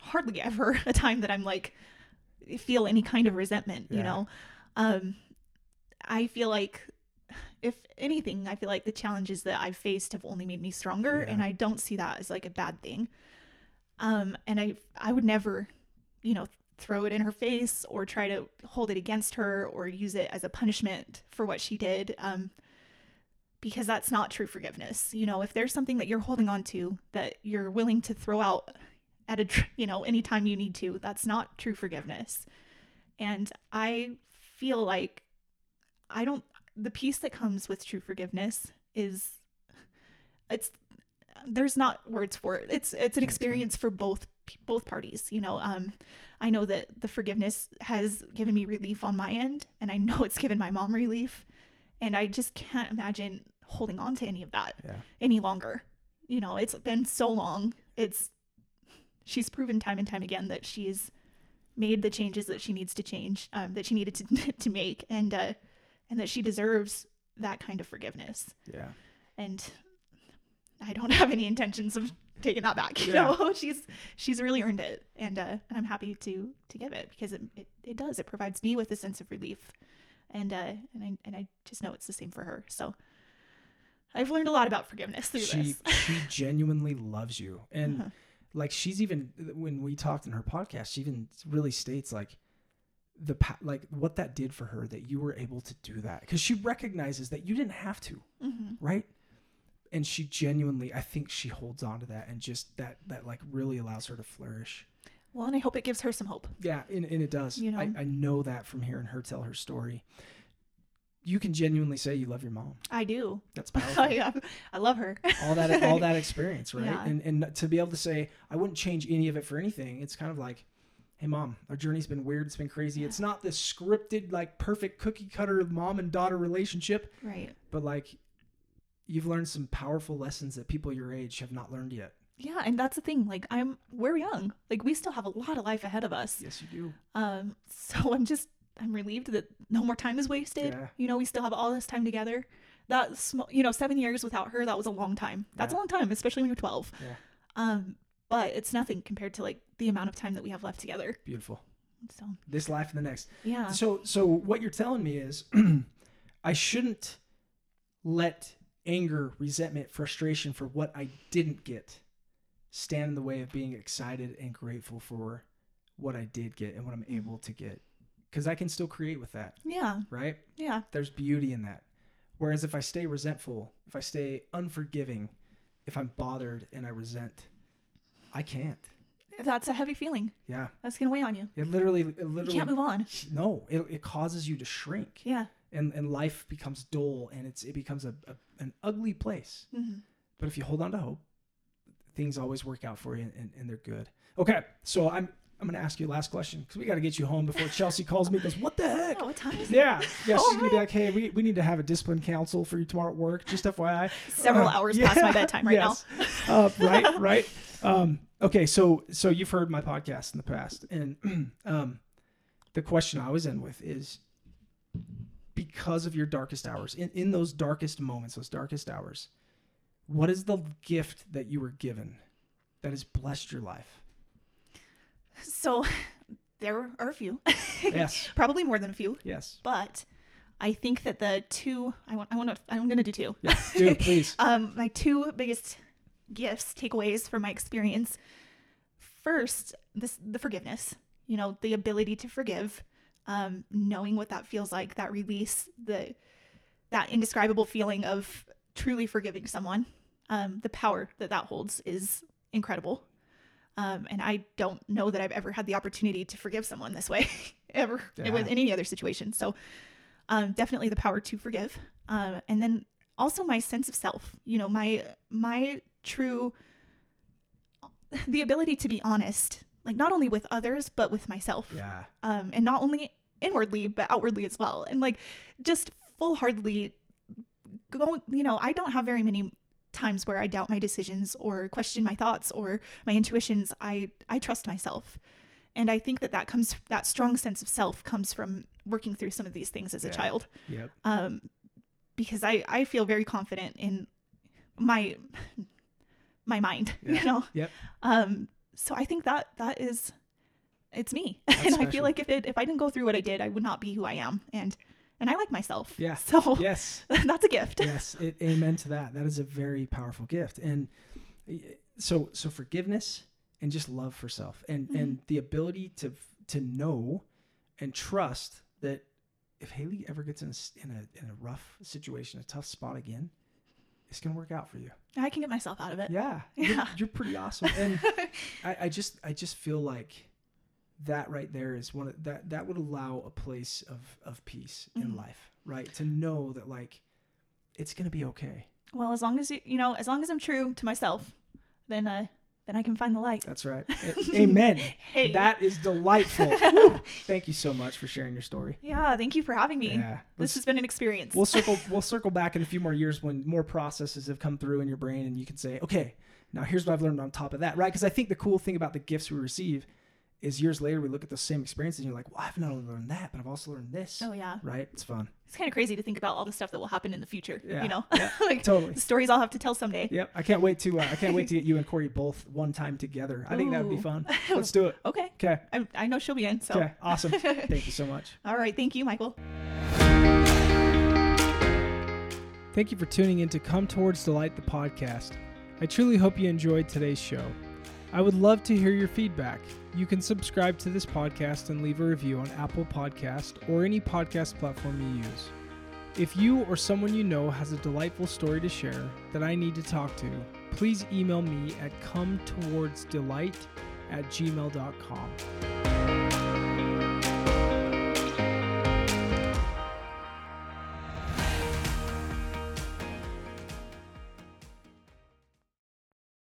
hardly ever [LAUGHS] a time that I'm like feel any kind of resentment, Yeah. you know. Um I feel like if anything, I feel like the challenges that I've faced have only made me stronger Yeah. and I don't see that as like a bad thing. Um and I I would never, you know, throw it in her face or try to hold it against her or use it as a punishment for what she did. Um because that's not true forgiveness. You know, if there's something that you're holding on to that you're willing to throw out at a [LAUGHS] you know anytime you need to, that's not true forgiveness. And I feel like I don't the peace that comes with true forgiveness is it's there's not words for it. It's it's an experience for both both parties, you know. Um I know that the forgiveness has given me relief on my end and I know [LAUGHS] it's given my mom relief and I just can't imagine holding on to any of that Yeah. any longer. You know, it's been so long. It's she's proven time and time again that she's made the changes that she needs to change, um, that she needed to [LAUGHS] to make, and uh, and that she deserves that kind of forgiveness. Yeah. And I don't [LAUGHS] have any intentions of taking that back. You Yeah. know, [LAUGHS] she's she's really earned it, and uh, and I'm happy to to give it because it, it it does. It provides me with a sense of relief, and uh, and I and I just know it's the same for her. So. I've learned a lot about forgiveness through She this. [LAUGHS] she genuinely loves you, and Uh-huh. like she's even when we talked in her podcast, she even really states like the pa- like what that did for her that you were able to do that because she recognizes that you didn't have to, Mhm. right? And she genuinely, I think she holds on to that, and just that that like really allows her to flourish. Well, and I hope it gives her some hope. Yeah, and, and it does. You know? I, I know that from hearing her tell her story. You can genuinely say you love your mom. I do. That's [LAUGHS] powerful. I, I love her. all that all [LAUGHS] that experience, right? Yeah. And and to be able to say I wouldn't change any of it for anything. It's kind of like, hey mom, our journey's been weird. It's been crazy. It's not this scripted like perfect cookie cutter mom and daughter relationship, Right. but like you've learned some powerful lessons that people your age have not learned yet. Yeah, and that's the thing. Like I'm we're young. Like we still have a lot of life ahead of us. Yes, you do. Um so [LAUGHS] I'm just I'm relieved that no more time is wasted. Yeah. You know, we still have all this time together. That sm- you know, 7 years without her, that was a long time. That's Yeah. a long time, especially when you're 12. Yeah. Um but it's nothing compared to like the amount of time that we have left together. Beautiful. So, This life and the next. yeah. So so what you're telling me is [CLEARS THROAT] I shouldn't let anger, resentment, frustration for what I didn't get stand in the way of being excited and grateful for what I did get and what I'm able to get. Cuz I can still create with that, Yeah. right? Yeah. There's beauty in that. Whereas if I stay resentful, if I stay unforgiving, if I'm bothered and I resent, I can't. That's a heavy feeling. Yeah. That's going to weigh on you. It literally it You literally can't move on. no, it, it causes you to shrink. Yeah. and and life becomes dull and it's it becomes a, a an ugly place. Mhm. But if you hold on to hope, things always work out for you and, and they're good. Okay, so I'm I'm gonna ask you a last question because we got to get you home before [LAUGHS] Chelsea calls me. and Goes, what the heck? Oh, what time is it? Yeah, yeah. She's gonna be like, hey, we, we need to have a discipline council for you tomorrow at work. Just FYI. Several Uh, hours past my bedtime right yes. uh, right, [LAUGHS] right. Um, okay, so so you've heard my podcast in the past, and [CLEARS THROAT] um, the question I always end with is because of your darkest hours, in, in those darkest moments, those darkest hours, what is the gift that you were given that has blessed your life? So [LAUGHS] there are a few, [LAUGHS] Yes, probably more than a few, yes, but I think that the two I want I want to I'm going to do two. yes. Do please. [LAUGHS] Um, my two biggest gifts, takeaways from my experience. First, this the forgiveness. You know, the ability to forgive, um, knowing what that feels like, that release, the that indescribable feeling of truly forgiving someone. Um, the power that that holds is incredible. Um, and I don't know that I've ever had the opportunity to forgive someone this way, [LAUGHS] ever Yeah. with any other situation. So, um, definitely the power to forgive. Um, and then also my sense of self. You know, my my true the ability to be honest, like not only with others but with myself. Yeah, Um, and not only inwardly but outwardly as well. And like just full heartedly go. You know, I don't have very many times where I doubt my decisions or question my thoughts or my intuitions. I I trust myself. And I think that that comes that strong sense of self comes from working through some of these things as a child yep, um, because I, I feel very confident in my my mind, [LAUGHS] Yeah. you know. Yep. Um, so I think that that is it's me, [LAUGHS] That's and I feel like if it if I didn't go through what I did, I would not be who I am, and and I like myself. Yeah. [LAUGHS] So yes. [LAUGHS] that's a gift. yes it, amen to that that is a very powerful gift and so so forgiveness and just love for self and Mm-hmm. and the ability to to know and trust that if haley ever gets in a, in a in a rough situation a tough spot again it's gonna work out for you. I can get myself out of it. yeah, [LAUGHS] You're, you're pretty awesome. And [LAUGHS] I, I just i just feel like that right there is one of that that would allow a place of of peace in Mhm. life right? To know that like it's gonna be okay. Well, as long as you you know, as long as I'm true to myself, then uh then I can find the light. That's right. [LAUGHS] Amen. Hey. That is delightful. [LAUGHS] Thank you so much for sharing your story. Yeah, thank you for having me. Yeah. This has been an experience. we'll [LAUGHS] circle we'll circle back in a few more years when more processes have come through in your brain and you can say, "Okay, now here's what I've learned on top of that." Right? Because I think the cool thing about the gifts we receive is years later we look at the same experiences and you're like, "Well, I've not only learned that, but I've also learned this." oh yeah. Right? It's fun. It's kind of crazy to think about all the stuff that will happen in the future. Yeah, You know, yeah, [LAUGHS] like totally. the stories I'll have to tell someday. Yep. I can't wait to uh, I can't wait to get you and Corey both one time together. I think that would be fun. [LAUGHS] Let's do it. Okay, Okay. I, I know she'll be in. So, Okay. Awesome. [LAUGHS] Thank you so much. all right, thank you, Michael. Thank you for tuning in to Come Towards Delight, the podcast. I truly hope you enjoyed today's show. I would love to hear your feedback. You can subscribe to this podcast and leave a review on Apple Podcast or any podcast platform you use. If you or someone you know has a delightful story to share that I need to talk to, please email me at come towards delight at gmail.com.